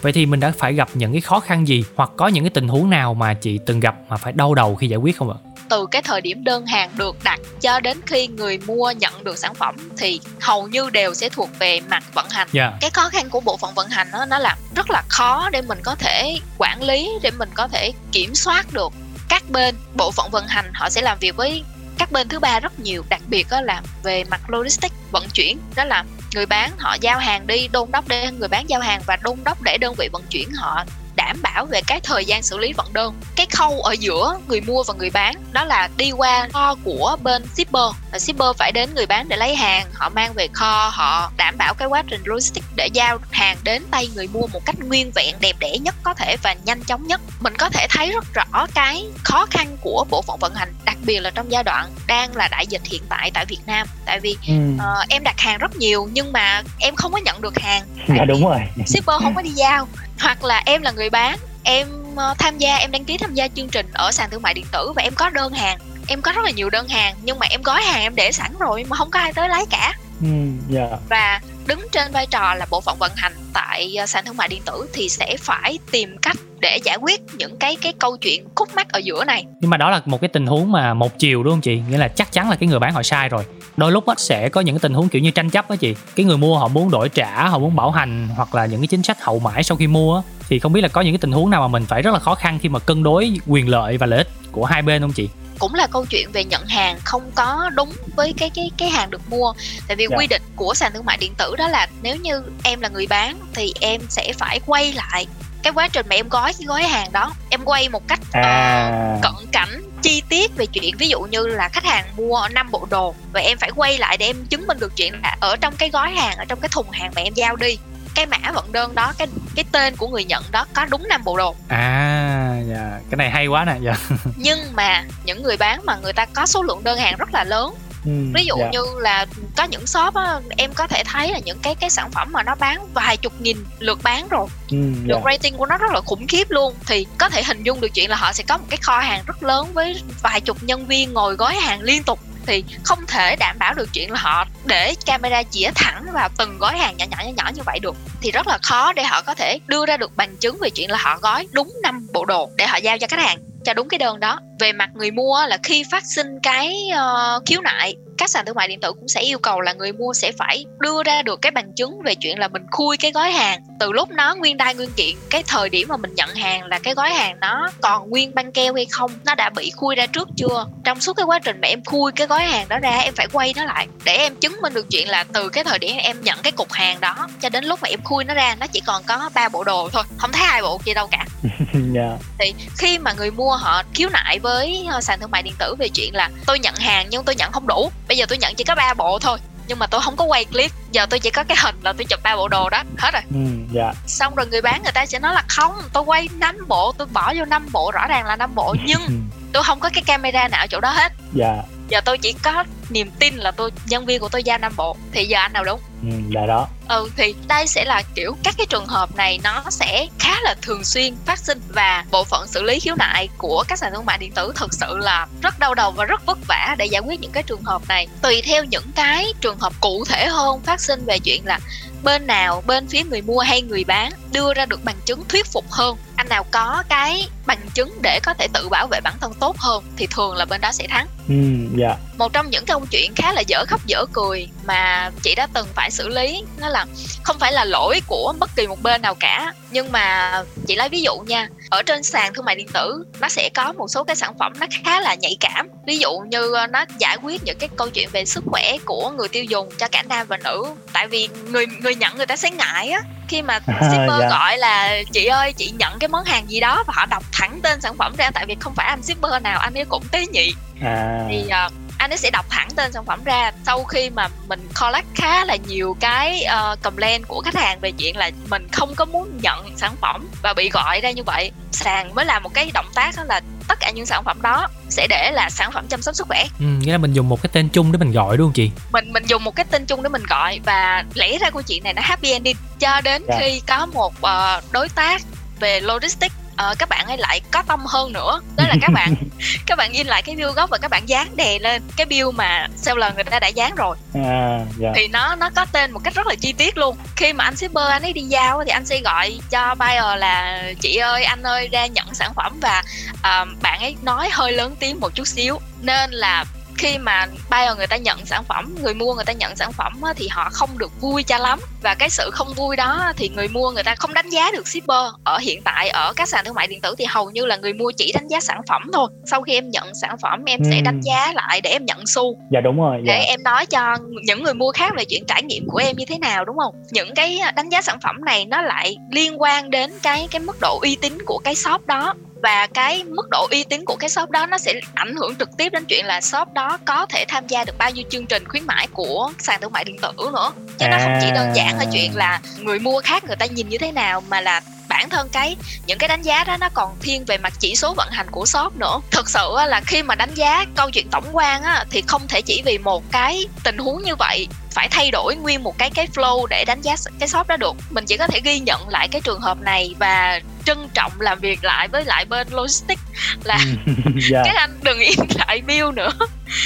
Vậy thì mình đã phải gặp những cái khó khăn gì hoặc có những cái tình huống nào mà chị từng gặp mà phải đau đầu khi giải quyết không ạ? Từ cái thời điểm đơn hàng được đặt cho đến khi người mua nhận được sản phẩm thì hầu như đều sẽ thuộc về mặt vận hành. Dạ. cái khó khăn của bộ phận vận hành đó, nó là rất là khó để mình có thể quản lý để mình có thể kiểm soát được các bên. Bộ phận vận hành họ sẽ làm việc với các bên thứ ba rất nhiều đặc biệt đó là về mặt logistics vận chuyển. Đó là người bán họ giao hàng đi đôn đốc để người bán giao hàng và đôn đốc để đơn vị vận chuyển họ đảm bảo về cái thời gian xử lý vận đơn. Cái khâu ở giữa người mua và người bán đó là đi qua kho của bên shipper. Và shipper phải đến người bán để lấy hàng họ mang về kho họ đảm bảo cái quá trình logistics để giao hàng đến tay người mua một cách nguyên vẹn đẹp đẽ nhất có thể và nhanh chóng nhất. Mình có thể thấy rất rõ cái khó khăn của bộ phận vận hành đặc biệt là trong giai đoạn đang là đại dịch hiện tại tại Việt Nam. Tại vì ừ. ờ, em đặt hàng rất nhiều nhưng mà em không có nhận được hàng. Dạ đúng rồi. shipper không có đi giao hoặc là em là người bán, em ờ, tham gia, em đăng ký tham gia chương trình ở sàn thương mại điện tử và em có đơn hàng. Em có rất là nhiều đơn hàng, nhưng mà em gói hàng em để sẵn rồi mà không có ai tới lấy cả ừ, dạ và đứng trên vai trò là bộ phận vận hành tại ờ, sàn thương mại điện tử thì sẽ phải tìm cách để giải quyết những cái cái câu chuyện khúc mắc ở giữa này Nhưng mà đó là một cái tình huống mà một chiều đúng không chị? Nghĩa là chắc chắn là cái người bán họ sai rồi. Đôi lúc á sẽ có những cái tình huống kiểu như tranh chấp á chị. Cái người mua họ muốn đổi trả, họ muốn bảo hành hoặc là những cái chính sách hậu mãi sau khi mua á thì không biết là có những cái tình huống nào mà mình phải rất là khó khăn khi mà cân đối quyền lợi và lợi ích của hai bên không chị? Cũng là câu chuyện về nhận hàng không có đúng với cái cái cái hàng được mua. Tại vì Dạ. quy định của sàn thương mại điện tử đó là nếu như em là người bán thì em sẽ phải quay lại cái quá trình mà em gói cái gói hàng đó. Em quay một cách ờ, à cận cảnh chi tiết về chuyện. Ví dụ như là khách hàng mua 5 bộ đồ và em phải quay lại để em chứng minh được chuyện là ở trong cái gói hàng ở trong cái thùng hàng mà em giao đi cái mã vận đơn đó cái cái tên của người nhận đó có đúng 5 bộ đồ À, dạ, cái này hay quá nè, dạ. nhưng mà những người bán mà người ta có số lượng đơn hàng rất là lớn ừ, ví dụ dạ. như là có những shop á, em có thể thấy là những cái cái sản phẩm mà nó bán vài chục nghìn lượt bán rồi ừ, dạ. lượt rating của nó rất là khủng khiếp luôn thì có thể hình dung được chuyện là họ sẽ có một cái kho hàng rất lớn với vài chục nhân viên ngồi gói hàng liên tục thì không thể đảm bảo được chuyện là họ để camera chĩa thẳng vào từng gói hàng nhỏ nhỏ nhỏ nhỏ như vậy được. Thì rất là khó để họ có thể đưa ra được bằng chứng về chuyện là họ gói đúng năm bộ đồ để họ giao cho khách hàng cho đúng cái đơn đó về mặt người mua là khi phát sinh cái ờ, khiếu nại các sàn thương mại điện tử cũng sẽ yêu cầu là người mua sẽ phải đưa ra được cái bằng chứng về chuyện là mình khui cái gói hàng. Từ lúc nó nguyên đai nguyên kiện cái thời điểm mà mình nhận hàng là cái gói hàng nó còn nguyên băng keo hay không nó đã bị khui ra trước chưa? Trong suốt cái quá trình mà em khui cái gói hàng đó ra em phải quay nó lại để em chứng minh được chuyện là từ cái thời điểm em nhận cái cục hàng đó cho đến lúc mà em khui nó ra nó chỉ còn có ba bộ đồ thôi không thấy hai bộ kia đâu cả. Dạ. Thì khi mà người mua họ khiếu nại với ờ, sàn thương mại điện tử về chuyện là tôi nhận hàng nhưng tôi nhận không đủ. Bây giờ tôi nhận chỉ có ba bộ thôi nhưng mà tôi không có quay clip. Giờ tôi chỉ có cái hình là tôi chụp ba bộ đồ đó hết rồi. Ừ dạ. Xong rồi người bán người ta sẽ nói là không tôi quay năm bộ tôi bỏ vô năm bộ rõ ràng là năm bộ. Nhưng ừ, tôi không có cái camera nào ở chỗ đó hết. Dạ. Giờ tôi chỉ có niềm tin là tôi nhân viên của tôi giao năm bộ. Thì giờ anh nào đúng? Ừ dạ đó. Ừ thì đây sẽ là kiểu các cái trường hợp này nó sẽ khá là thường xuyên phát sinh và bộ phận xử lý khiếu nại của các sàn thương mại điện tử thực sự là rất đau đầu và rất vất vả để giải quyết những cái trường hợp này. Tùy theo những cái trường hợp cụ thể hơn phát sinh về chuyện là bên nào bên phía người mua hay người bán đưa ra được bằng chứng thuyết phục hơn. Anh nào có cái bằng chứng để có thể tự bảo vệ bản thân tốt hơn thì thường là bên đó sẽ thắng. Ừ dạ một trong những câu chuyện khá là dở khóc dở cười mà chị đã từng phải xử lý nó là không phải là lỗi của bất kỳ một bên nào cả. Nhưng mà chị lấy ví dụ nha ở trên sàn thương mại điện tử nó sẽ có một số cái sản phẩm nó khá là nhạy cảm. Ví dụ như ờ, nó giải quyết những cái câu chuyện về sức khỏe của người tiêu dùng cho cả nam và nữ. Tại vì người người nhận người ta sẽ ngại á. Khi mà shipper Dạ. gọi là chị ơi chị nhận cái món hàng gì đó và họ đọc thẳng tên sản phẩm ra tại vì không phải anh shipper nào anh ấy cũng tế nhị. À. Thì ờ, anh ấy sẽ đọc thẳng tên sản phẩm ra. Sau khi mà mình collect khá là nhiều cái ờ, complaint của khách hàng về chuyện là mình không có muốn nhận sản phẩm và bị gọi ra như vậy. Sàn mới làm một cái động tác đó là tất cả những sản phẩm đó sẽ để là sản phẩm chăm sóc sức khỏe. Ừ, nghĩa là mình dùng một cái tên chung để mình gọi đúng không chị? Mình mình dùng một cái tên chung để mình gọi và lẽ ra câu chuyện này nó happy ending. Cho đến Dạ. khi có một ờ, đối tác về logistics ờ, các bạn ấy lại có tâm hơn nữa. Đó là các bạn các bạn in lại cái bill gốc và các bạn dán đè lên. Cái bill mà seller người ta đã dán rồi. À dạ. Thì nó nó có tên một cách rất là chi tiết luôn. Khi mà anh shipper anh ấy đi giao thì anh sẽ gọi cho buyer là chị ơi anh ơi ra nhận sản phẩm và à, bạn ấy nói hơi lớn tiếng một chút xíu. Nên là khi mà buyer người ta nhận sản phẩm người mua người ta nhận sản phẩm á, thì họ không được vui cho lắm. Và cái sự không vui đó thì người mua người ta không đánh giá được shipper. Ở hiện tại ở các sàn thương mại điện tử thì hầu như là người mua chỉ đánh giá sản phẩm thôi. Sau khi em nhận sản phẩm em sẽ Ừm. đánh giá lại để em nhận xu. Dạ đúng rồi để dạ em nói cho những người mua khác về chuyện trải nghiệm của em như thế nào đúng không? Những cái đánh giá sản phẩm này nó lại liên quan đến cái cái mức độ uy tín của cái shop đó và cái mức độ uy tín của cái shop đó nó sẽ ảnh hưởng trực tiếp đến chuyện là shop đó có thể tham gia được bao nhiêu chương trình khuyến mãi của sàn thương mại điện tử nữa. Chứ nó không chỉ đơn giản ở chuyện là người mua khác người ta nhìn như thế nào mà là bản thân cái những cái đánh giá đó nó còn thiên về mặt chỉ số vận hành của shop nữa. Thực sự là khi mà đánh giá câu chuyện tổng quan á, thì không thể chỉ vì một cái tình huống như vậy phải thay đổi nguyên một cái cái flow để đánh giá cái shop đó được. Mình chỉ có thể ghi nhận lại cái trường hợp này và trân trọng làm việc lại với lại bên logistics là dạ. Các anh đừng in lại bill nữa.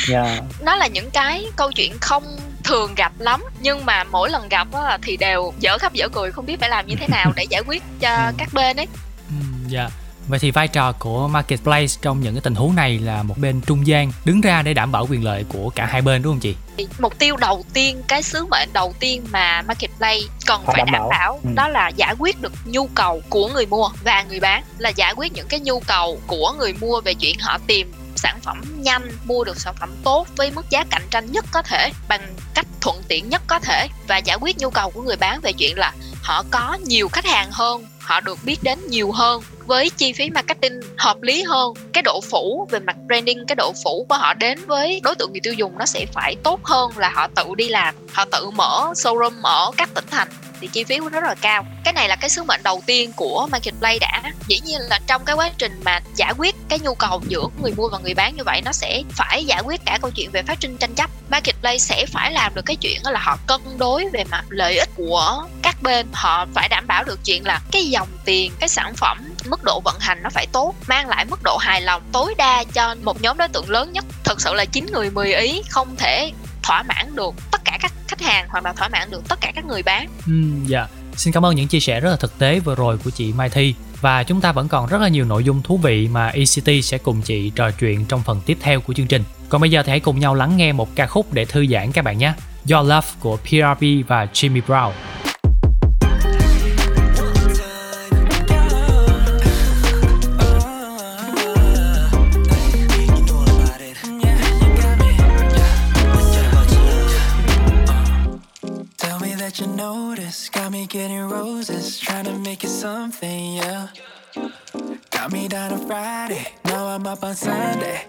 Dạ. Nó là những cái câu chuyện không thường gặp lắm nhưng mà mỗi lần gặp á, thì đều dở khóc dở cười không biết phải làm như thế nào để giải quyết cho các bên ấy. Ừ, dạ vậy thì vai trò của marketplace trong những cái tình huống này là một bên trung gian đứng ra để đảm bảo quyền lợi của cả hai bên đúng không chị Thì mục tiêu đầu tiên cái sứ mệnh đầu tiên mà marketplace cần Phải phải đảm đảm bảo. bảo Ừ. đó là giải quyết được nhu cầu của người mua và người bán là giải quyết những cái nhu cầu của người mua về chuyện họ tìm sản phẩm nhanh mua được sản phẩm tốt với mức giá cạnh tranh nhất có thể bằng cách thuận tiện nhất có thể và giải quyết nhu cầu của người bán về chuyện là họ có nhiều khách hàng hơn họ được biết đến nhiều hơn với chi phí marketing hợp lý hơn, cái độ phủ về mặt branding, cái độ phủ của họ đến với đối tượng người tiêu dùng nó sẽ phải tốt hơn là họ tự đi làm, họ tự mở showroom ở các tỉnh thành thì chi phí của nó rất là cao. Cái này là cái sứ mệnh đầu tiên của marketplace đã. Dĩ nhiên là trong cái quá trình mà giải quyết cái nhu cầu giữa người mua và người bán như vậy, nó sẽ phải giải quyết cả câu chuyện về phát sinh tranh chấp. Marketplace sẽ phải làm được cái chuyện đó là họ cân đối về mặt lợi ích của các bên, họ phải đảm bảo được chuyện là cái dòng tiền, cái sản phẩm mức độ vận hành nó phải tốt mang lại mức độ hài lòng tối đa cho một nhóm đối tượng lớn nhất. Thực sự là chín người 10 ý không thể thỏa mãn được tất cả các khách hàng hoặc là thỏa mãn được tất cả các người bán. Ừ, dạ. Xin cảm ơn những chia sẻ rất là thực tế vừa rồi của chị Mai Thi. Và chúng ta vẫn còn rất là nhiều nội dung thú vị mà ECT sẽ cùng chị trò chuyện trong phần tiếp theo của chương trình. Còn bây giờ thì hãy cùng nhau lắng nghe một ca khúc để thư giãn các bạn nhé. Your Love của PRB và Jimmy Brown. Something, yeah. Got me down on Friday, now I'm up on Sunday,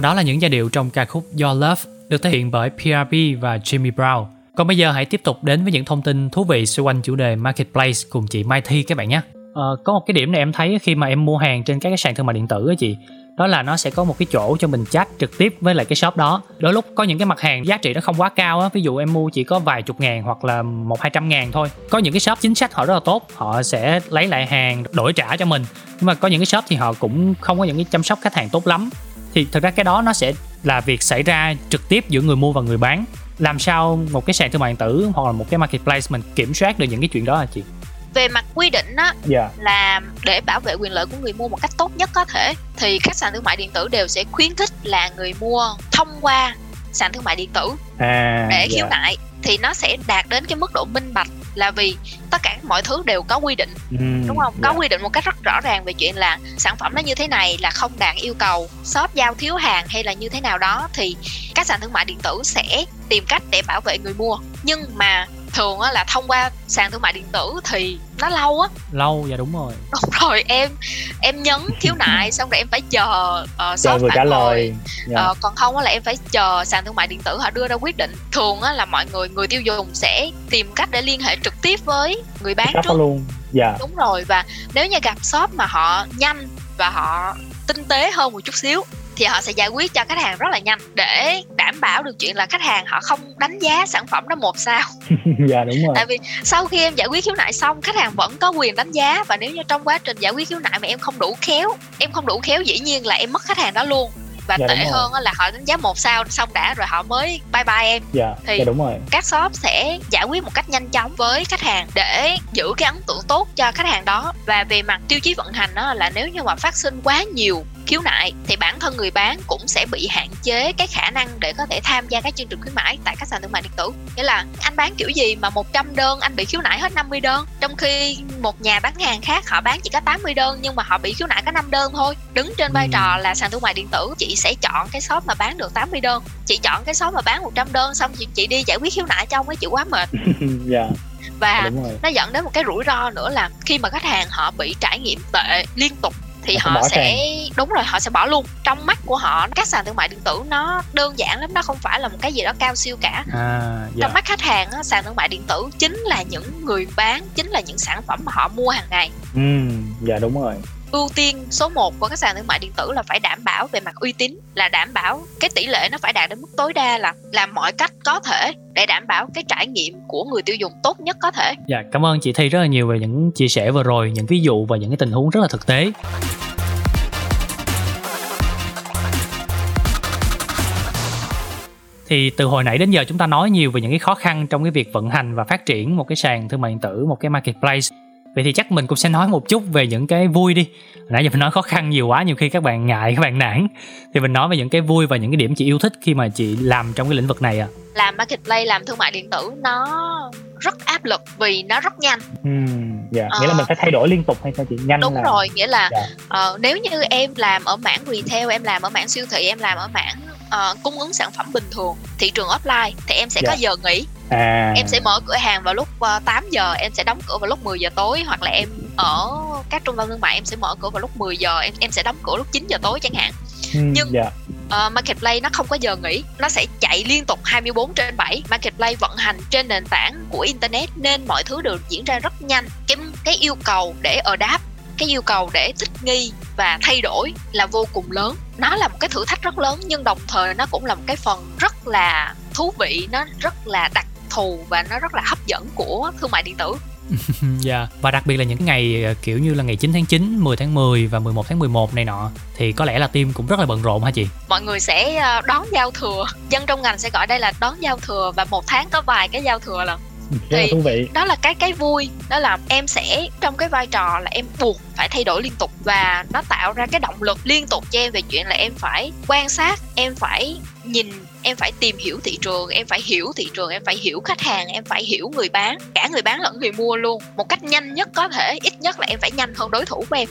Và đó là những giai điệu trong ca khúc Your Love được thể hiện bởi PRB và Jimmy Brown. Còn bây giờ hãy tiếp tục đến với những thông tin thú vị xoay quanh chủ đề Marketplace cùng chị Mai Thi các bạn nhé. Ờ, có một cái điểm này em thấy khi mà em mua hàng trên các cái sàn thương mại điện tử á chị đó là nó sẽ có một cái chỗ cho mình chat trực tiếp với lại cái shop đó đôi lúc có những cái mặt hàng giá trị nó không quá cao á ví dụ em mua chỉ có vài chục ngàn hoặc là một hai trăm ngàn thôi có những cái shop chính sách họ rất là tốt họ sẽ lấy lại hàng đổi trả cho mình nhưng mà có những cái shop thì họ cũng không có những cái chăm sóc khách hàng tốt lắm thì thực ra cái đó nó sẽ là việc xảy ra trực tiếp giữa người mua và người bán. Làm sao một cái sàn thương mại điện tử hoặc là một cái marketplace mình kiểm soát được những cái chuyện đó hả chị? Về mặt quy định á dạ. là để bảo vệ quyền lợi của người mua một cách tốt nhất có thể thì các sàn thương mại điện tử đều sẽ khuyến khích là người mua thông qua sàn thương mại điện tử à để khiếu dạ. nại thì nó sẽ đạt đến cái mức độ minh bạch là vì tất cả mọi thứ đều có quy định Ừm, đúng không có dạ. quy định một cách rất rõ ràng về chuyện là sản phẩm nó như thế này là không đạt yêu cầu shop giao thiếu hàng hay là như thế nào đó thì các sàn thương mại điện tử sẽ tìm cách để bảo vệ người mua nhưng mà thường á là thông qua sàn thương mại điện tử thì nó lâu á. Lâu dạ đúng rồi. Đúng rồi em em nhấn khiếu nại xong rồi em phải chờ uh, shop người phản trả lời. Dạ. Ờ, còn không á là em phải chờ sàn thương mại điện tử họ đưa ra quyết định. Thường á là mọi người người tiêu dùng sẽ tìm cách để liên hệ trực tiếp với người bán shop đó trước. luôn. Dạ. Đúng rồi và nếu như gặp shop mà họ nhanh và họ tinh tế hơn một chút xíu thì họ sẽ giải quyết cho khách hàng rất là nhanh để đảm bảo được chuyện là khách hàng họ không đánh giá sản phẩm đó một sao. Dạ đúng rồi. Tại vì sau khi em giải quyết khiếu nại xong khách hàng vẫn có quyền đánh giá và nếu như trong quá trình giải quyết khiếu nại mà em không đủ khéo em không đủ khéo dĩ nhiên là em mất khách hàng đó luôn. Và Dạ, tệ hơn là họ đánh giá một sao xong đã rồi họ mới bye bye em. Dạ thì- dạ đúng rồi. các shop sẽ giải quyết một cách nhanh chóng với khách hàng để giữ cái ấn tượng tốt cho khách hàng đó. Và về mặt tiêu chí vận hành đó là nếu như mà phát sinh quá nhiều khiếu nại thì bản thân người bán cũng sẽ bị hạn chế cái khả năng để có thể tham gia các chương trình khuyến mãi tại các sàn thương mại điện tử. Nghĩa là anh bán kiểu gì mà 100 đơn anh bị khiếu nại hết 50 đơn. Trong khi một nhà bán hàng khác họ bán chỉ có 80 đơn nhưng mà họ bị khiếu nại có 5 đơn thôi. Đứng trên vai Ừ. trò là sàn thương mại điện tử chị sẽ chọn cái shop mà bán được 80 đơn. Chị chọn cái shop mà bán 100 đơn xong chị, chị đi giải quyết khiếu nại cho ông ấy chịu quá mệt. Dạ. Và nó dẫn đến một cái rủi ro nữa là khi mà khách hàng họ bị trải nghiệm tệ liên tục thì Họ sẽ họ sẽ đúng rồi họ sẽ bỏ luôn. Trong mắt của họ các sàn thương mại điện tử nó đơn giản lắm nó không phải là một cái gì đó cao siêu cả. À dạ. Trong mắt khách hàng á, sàn thương mại điện tử chính là những người bán chính là những sản phẩm mà họ mua hàng ngày. Ừm, dạ đúng rồi ưu tiên số 1 của các sàn thương mại điện tử là phải đảm bảo về mặt uy tín là đảm bảo cái tỷ lệ nó phải đạt đến mức tối đa là làm mọi cách có thể để đảm bảo cái trải nghiệm của người tiêu dùng tốt nhất có thể Dạ, cảm ơn chị Thi rất là nhiều về những chia sẻ vừa rồi, những ví dụ và những cái tình huống rất là thực tế. Thì từ hồi nãy đến giờ chúng ta nói nhiều về những cái khó khăn trong cái việc vận hành và phát triển một cái sàn thương mại điện tử, một cái marketplace. Vậy thì chắc mình cũng sẽ nói một chút về những cái vui đi. Nãy giờ mình nói khó khăn nhiều quá, nhiều khi các bạn ngại, các bạn nản. Thì mình nói về những cái vui và những cái điểm chị yêu thích khi mà chị làm trong cái lĩnh vực này à. làm marketplace làm thương mại điện tử nó rất áp lực vì nó rất nhanh Ừm, dạ Ờ. nghĩa là mình phải thay đổi liên tục hay sao chị nhanh đúng là rồi nghĩa là Dạ. ờ, nếu như em làm ở mảng retail em làm ở mảng siêu thị em làm ở mảng ờ, cung ứng sản phẩm bình thường thị trường offline thì em sẽ Dạ. có giờ nghỉ à. Em sẽ mở cửa hàng vào lúc uh, 8 giờ em sẽ đóng cửa vào lúc 10 giờ tối hoặc là em ở các trung tâm thương mại em sẽ mở cửa vào lúc 10 giờ em em sẽ đóng cửa lúc 9 giờ tối chẳng hạn. Ừm, nhưng- dạ. Ờ, marketplace nó không có giờ nghỉ nó sẽ chạy liên tục 24 trên 7 marketplace vận hành trên nền tảng của internet nên mọi thứ đều diễn ra rất nhanh. Cái cái yêu cầu để adapt cái yêu cầu để thích nghi và thay đổi là vô cùng lớn. Nó là một cái thử thách rất lớn nhưng đồng thời nó cũng là một cái phần rất là thú vị nó rất là đặc thù và nó rất là hấp dẫn của thương mại điện tử. Dạ Và đặc biệt là những cái ngày ờ, kiểu như là ngày 9 tháng 9, 10 tháng 10 và 11 tháng 11 này nọ Thì có lẽ là team cũng rất là bận rộn hả chị? mọi người sẽ ờ, đón giao thừa. Dân trong ngành sẽ gọi đây là đón giao thừa và một tháng có vài cái giao thừa lần. Rất là Thì- thú vị. đó là cái cái vui. Đó là em sẽ trong cái vai trò là em buộc phải thay đổi liên tục và nó tạo ra cái động lực liên tục cho em về chuyện là em phải quan sát em phải nhìn em phải tìm hiểu thị trường em phải hiểu thị trường em phải hiểu khách hàng em phải hiểu người bán. Cả người bán lẫn người mua luôn. Một cách nhanh nhất có thể ít nhất là em phải nhanh hơn đối thủ của em.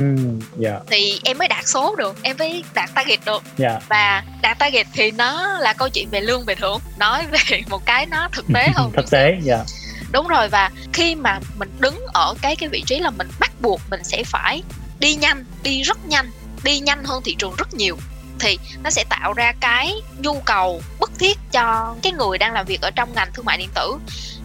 Ừm, dạ. Thì em mới đạt số được em mới đạt target được. Dạ. Và đạt target thì nó là câu chuyện về lương về thưởng. Nói về một cái nó thực tế hơn. Thực tế dạ. Đúng rồi và khi mà mình đứng ở cái cái vị trí là mình bắt buộc mình sẽ phải đi nhanh đi rất nhanh đi nhanh hơn thị trường rất nhiều thì nó sẽ tạo ra cái nhu cầu bức thiết cho cái người đang làm việc ở trong ngành thương mại điện tử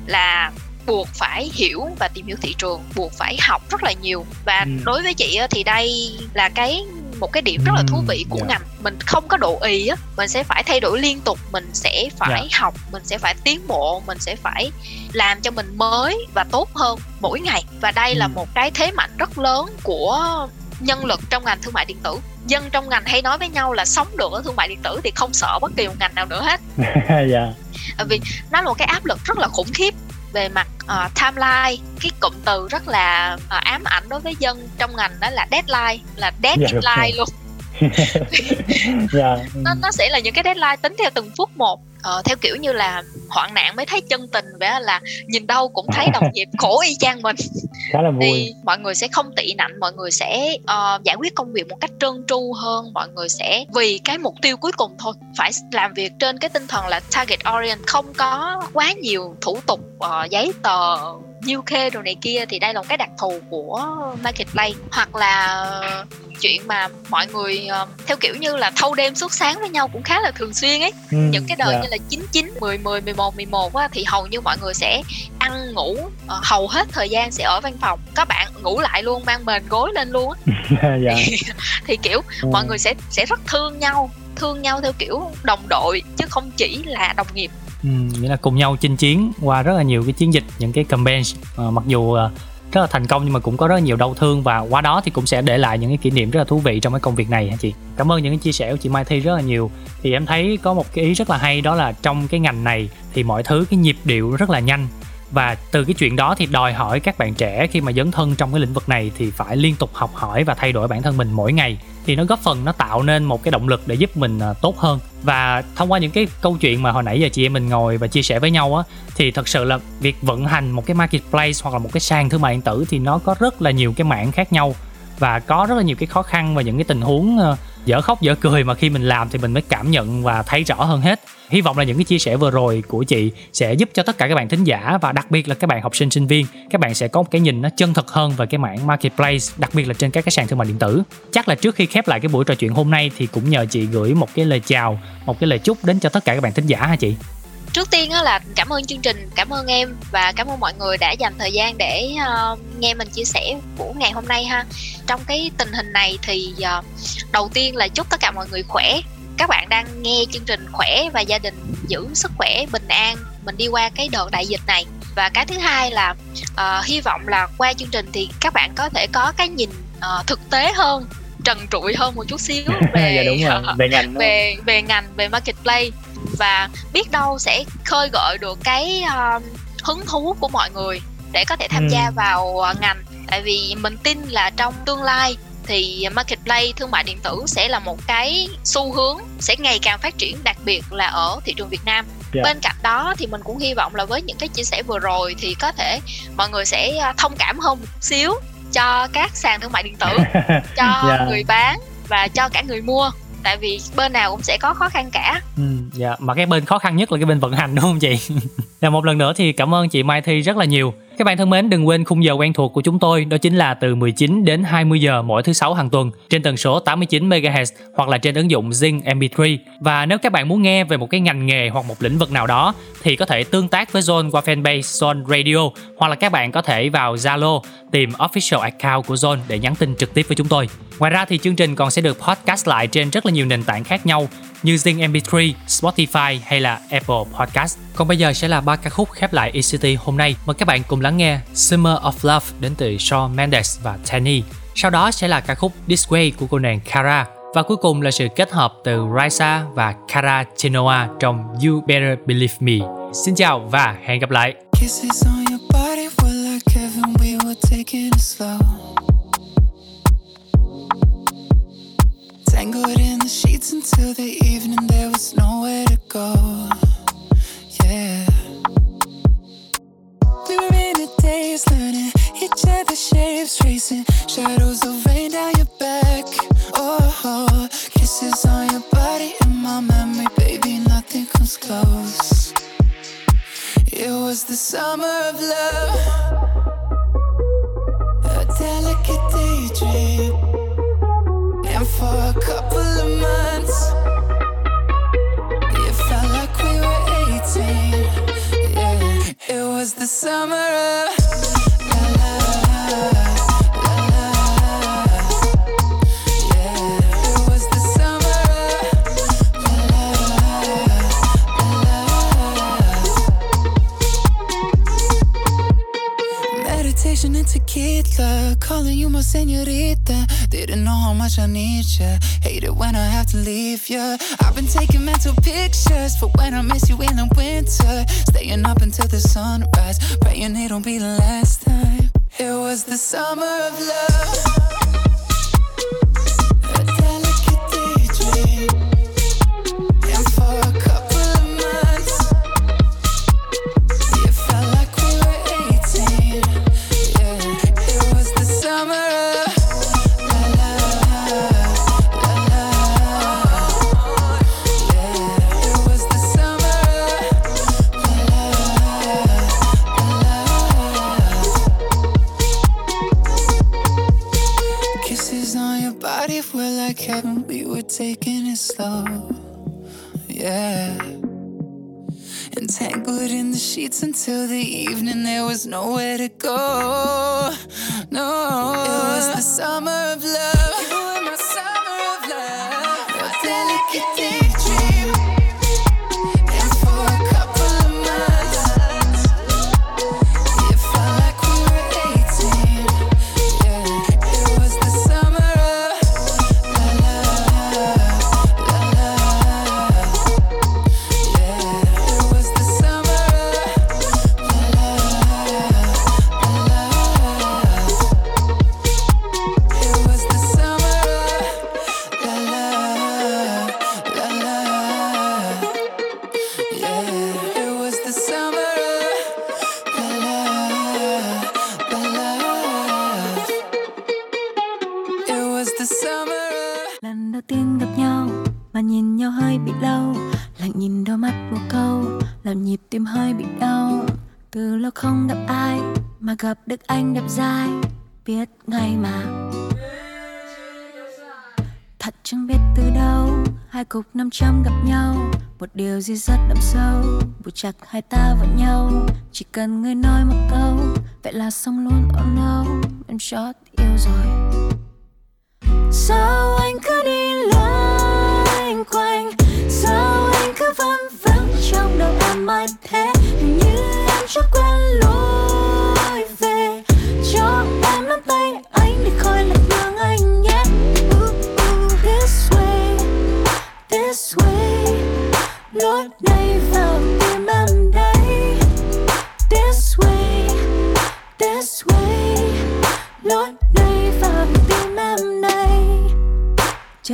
là buộc phải hiểu và tìm hiểu thị trường buộc phải học rất là nhiều và Ừ. đối với chị thì đây là cái một cái điểm rất là thú vị của dạ. ngành mình không có độ ì á mình sẽ phải thay đổi liên tục mình sẽ phải Dạ. học mình sẽ phải tiến bộ mình sẽ phải làm cho mình mới và tốt hơn mỗi ngày và đây là Ừ. một cái thế mạnh rất lớn của nhân lực trong ngành thương mại điện tử dân trong ngành hay nói với nhau là sống được ở thương mại điện tử thì không sợ bất kỳ một ngành nào nữa hết. Dạ. Bởi vì nó là một cái áp lực rất là khủng khiếp về mặt uh, timeline. Cái cụm từ rất là uh, ám ảnh đối với dân trong ngành đó là deadline là Dạ, deadline luôn dạ nó nó sẽ là những cái deadline tính theo từng phút một. Ờ, theo kiểu như là hoạn nạn mới thấy chân tình vậy là nhìn đâu cũng thấy đồng nghiệp khổ y chang mình. Khá là vui. thì mọi người sẽ không tị nạnh mọi người sẽ ờ, giải quyết công việc một cách trơn tru hơn. Mọi người sẽ vì cái mục tiêu cuối cùng thôi. Phải làm việc trên cái tinh thần là target orient không có quá nhiều thủ tục ờ, giấy tờ nhiêu khê đồ này kia. Thì đây là một cái đặc thù của marketplace. Hoặc là chuyện mà mọi người ờ, theo kiểu như là thâu đêm suốt sáng với nhau cũng khá là thường xuyên ấy. Ừm, những cái đời dạ. như là 99, 10, 10, 11, 11 á, thì hầu như mọi người sẽ ăn ngủ ờ, hầu hết thời gian sẽ ở văn phòng. Các bạn ngủ lại luôn mang mền gối lên luôn á. Dạ thì kiểu Ừ. mọi người sẽ sẽ rất thương nhau thương nhau theo kiểu đồng đội chứ không chỉ là đồng nghiệp. Ừ, nghĩa là cùng nhau chinh chiến qua rất là nhiều cái chiến dịch, những cái campaign Ờ, Mặc dù ờ, rất là thành công nhưng mà cũng có rất là nhiều đau thương và qua đó thì cũng sẽ để lại những cái kỷ niệm rất là thú vị trong cái công việc này hả chị? Cảm ơn những cái chia sẻ của chị Mai Thi rất là nhiều. Thì em thấy có một cái ý rất là hay, đó là trong cái ngành này thì mọi thứ, cái nhịp điệu rất là nhanh và từ cái chuyện đó thì đòi hỏi các bạn trẻ khi mà dấn thân trong cái lĩnh vực này thì phải liên tục học hỏi và thay đổi bản thân mình mỗi ngày. Thì nó góp phần, nó tạo nên một cái động lực để giúp mình à, tốt hơn. Và thông qua những cái câu chuyện mà hồi nãy giờ chị em mình ngồi và chia sẻ với nhau á, thì thật sự là việc vận hành một cái marketplace hoặc là một cái sàn thương mại điện tử thì nó có rất là nhiều cái mảng khác nhau và có rất là nhiều cái khó khăn và những cái tình huống ờ, dở khóc dở cười mà khi mình làm thì mình mới cảm nhận và thấy rõ hơn hết. Hy vọng là những cái chia sẻ vừa rồi của chị sẽ giúp cho tất cả các bạn thính giả và đặc biệt là các bạn học sinh sinh viên, các bạn sẽ có một cái nhìn nó chân thật hơn về cái mảng marketplace, đặc biệt là trên các cái sàn thương mại điện tử. Chắc là trước khi khép lại cái buổi trò chuyện hôm nay thì cũng nhờ chị gửi một cái lời chào, một cái lời chúc đến cho tất cả các bạn thính giả ha chị? Trước tiên là cảm ơn chương trình, cảm ơn em và cảm ơn mọi người đã dành thời gian để ờ, nghe mình chia sẻ của ngày hôm nay ha trong cái tình hình này thì ờ, đầu tiên là chúc tất cả mọi người khỏe. Các bạn đang nghe chương trình khỏe và gia đình giữ sức khỏe bình an. Mình đi qua cái đợt đại dịch này. Và cái thứ hai là ờ, hy vọng là qua chương trình thì các bạn có thể có cái nhìn ờ, thực tế hơn trần trụi hơn một chút xíu về dạ đúng rồi về ngành về về ngành về marketplace. Và biết đâu sẽ khơi gợi được cái um, hứng thú của mọi người để có thể tham Ừ. gia vào uh, ngành tại vì mình tin là trong tương lai thì marketplace thương mại điện tử sẽ là một cái xu hướng sẽ ngày càng phát triển đặc biệt là ở thị trường Việt Nam. Dạ. Bên cạnh đó thì mình cũng hy vọng là với những cái chia sẻ vừa rồi thì có thể mọi người sẽ uh, thông cảm hơn một xíu cho các sàn thương mại điện tử, cho Dạ. người bán và cho cả người mua. Tại vì bên nào cũng sẽ có khó khăn cả. Ừ, dạ mà cái bên khó khăn nhất là cái bên vận hành đúng không chị? Và một lần nữa thì cảm ơn chị Mai Thi rất là nhiều. Các bạn thân mến, đừng quên khung giờ quen thuộc của chúng tôi, đó chính là từ 19 đến 20 giờ mỗi thứ sáu hàng tuần trên tần số 89 MHz hoặc là trên ứng dụng Zing MP3. Và nếu các bạn muốn nghe về một cái ngành nghề hoặc một lĩnh vực nào đó thì có thể tương tác với Zone qua fanpage Zone Radio hoặc là các bạn có thể vào Zalo tìm official account của Zone để nhắn tin trực tiếp với chúng tôi. Ngoài ra thì chương trình còn sẽ được podcast lại trên rất là nhiều nền tảng khác nhau như Zing MP3, Spotify hay là Apple Podcast. Còn bây giờ sẽ là ba ca khúc khép lại ECT hôm nay. Mời các bạn cùng lắng nghe Summer of Love đến từ Shawn Mendes và Tani. Sau đó sẽ là ca khúc This Way của cô nàng Kara. Và cuối cùng là sự kết hợp từ Raisa và Kara Chenoa trong You Better Believe Me. Xin chào và hẹn gặp lại. Kisses on your body were like heaven, we were taking it slow. Tangled in the sheets until the evening, there was nowhere to go. Yeah. We were in a daze, learning each other's shapes, tracing shadows of rain down your back. Oh, kisses on your body in my memory, baby, nothing comes close. It was the summer of love, a delicate daydream. And for it was the summer of And calling you my señorita. Didn't know how much I need ya. Hate it when I have to leave ya. I've been taking mental pictures for when I miss you in the winter. Staying up until the sunrise, praying it'll be the last time. It was the summer of love. Slow. Yeah. Entangled in the sheets until the evening, there was nowhere to go. No, it was the summer of love. Gặp được anh đẹp dai, biết ngay mà. Thật chẳng biết từ đâu, hai cục năm trăm gặp nhau. Một điều gì rất đậm sâu buộc chặt hai ta vào nhau. Chỉ cần người nói một câu, vậy là xong luôn. Oh no, em chót yêu rồi. Sao anh cứ đi loanh quanh? Sao anh cứ văng vắng trong đầu em mãi thế? Hình như em chưa quen luôn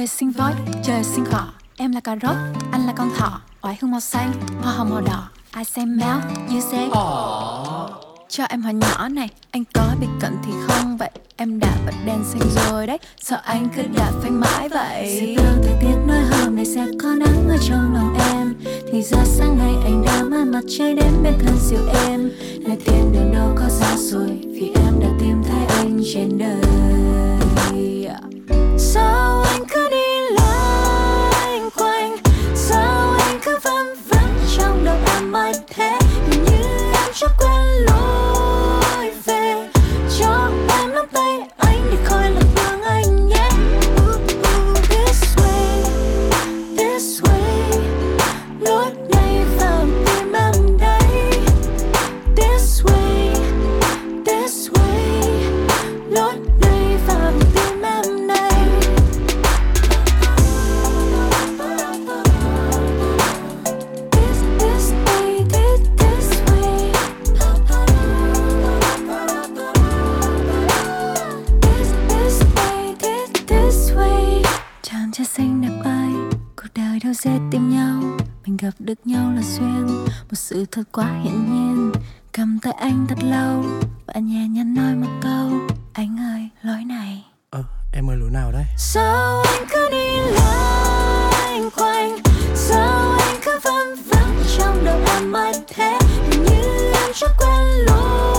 trời sinh voi trời sinh cỏ em là cà rốt anh là con thỏ. Oải hương màu xanh hoa hồng màu đỏ. I say mouth you say cho em hỏi nhỏ này Anh có bị cận thì không? Vậy Em đã bật đèn xanh rồi đấy. Sao anh cứ đạp phanh mãi vậy? Dự báo thời tiết nói hôm nay sẽ có nắng ở trong lòng em. Thì ra sáng nay anh đã mang mặt trời đến bên thân dịu em. Nơi tiền đường đâu có xa rồi Vì em đã tìm thấy anh trên đời Sao anh cứ đi loanh quanh Sao anh cứ vân vân trong đầu em mãi thế? Như em chưa quen Đâu dễ tìm nhau. Mình gặp được nhau là duyên Một sự thật quá hiển nhiên. Cầm tay anh thật lâu Và nhẹ nhàng nói một câu Anh ơi lối này. Ờ, em ơi lối nào đấy? Sao anh cứ đi loanh quanh? Sao anh cứ vân vân trong đầu em mãi thế? Hình như em chưa quen lối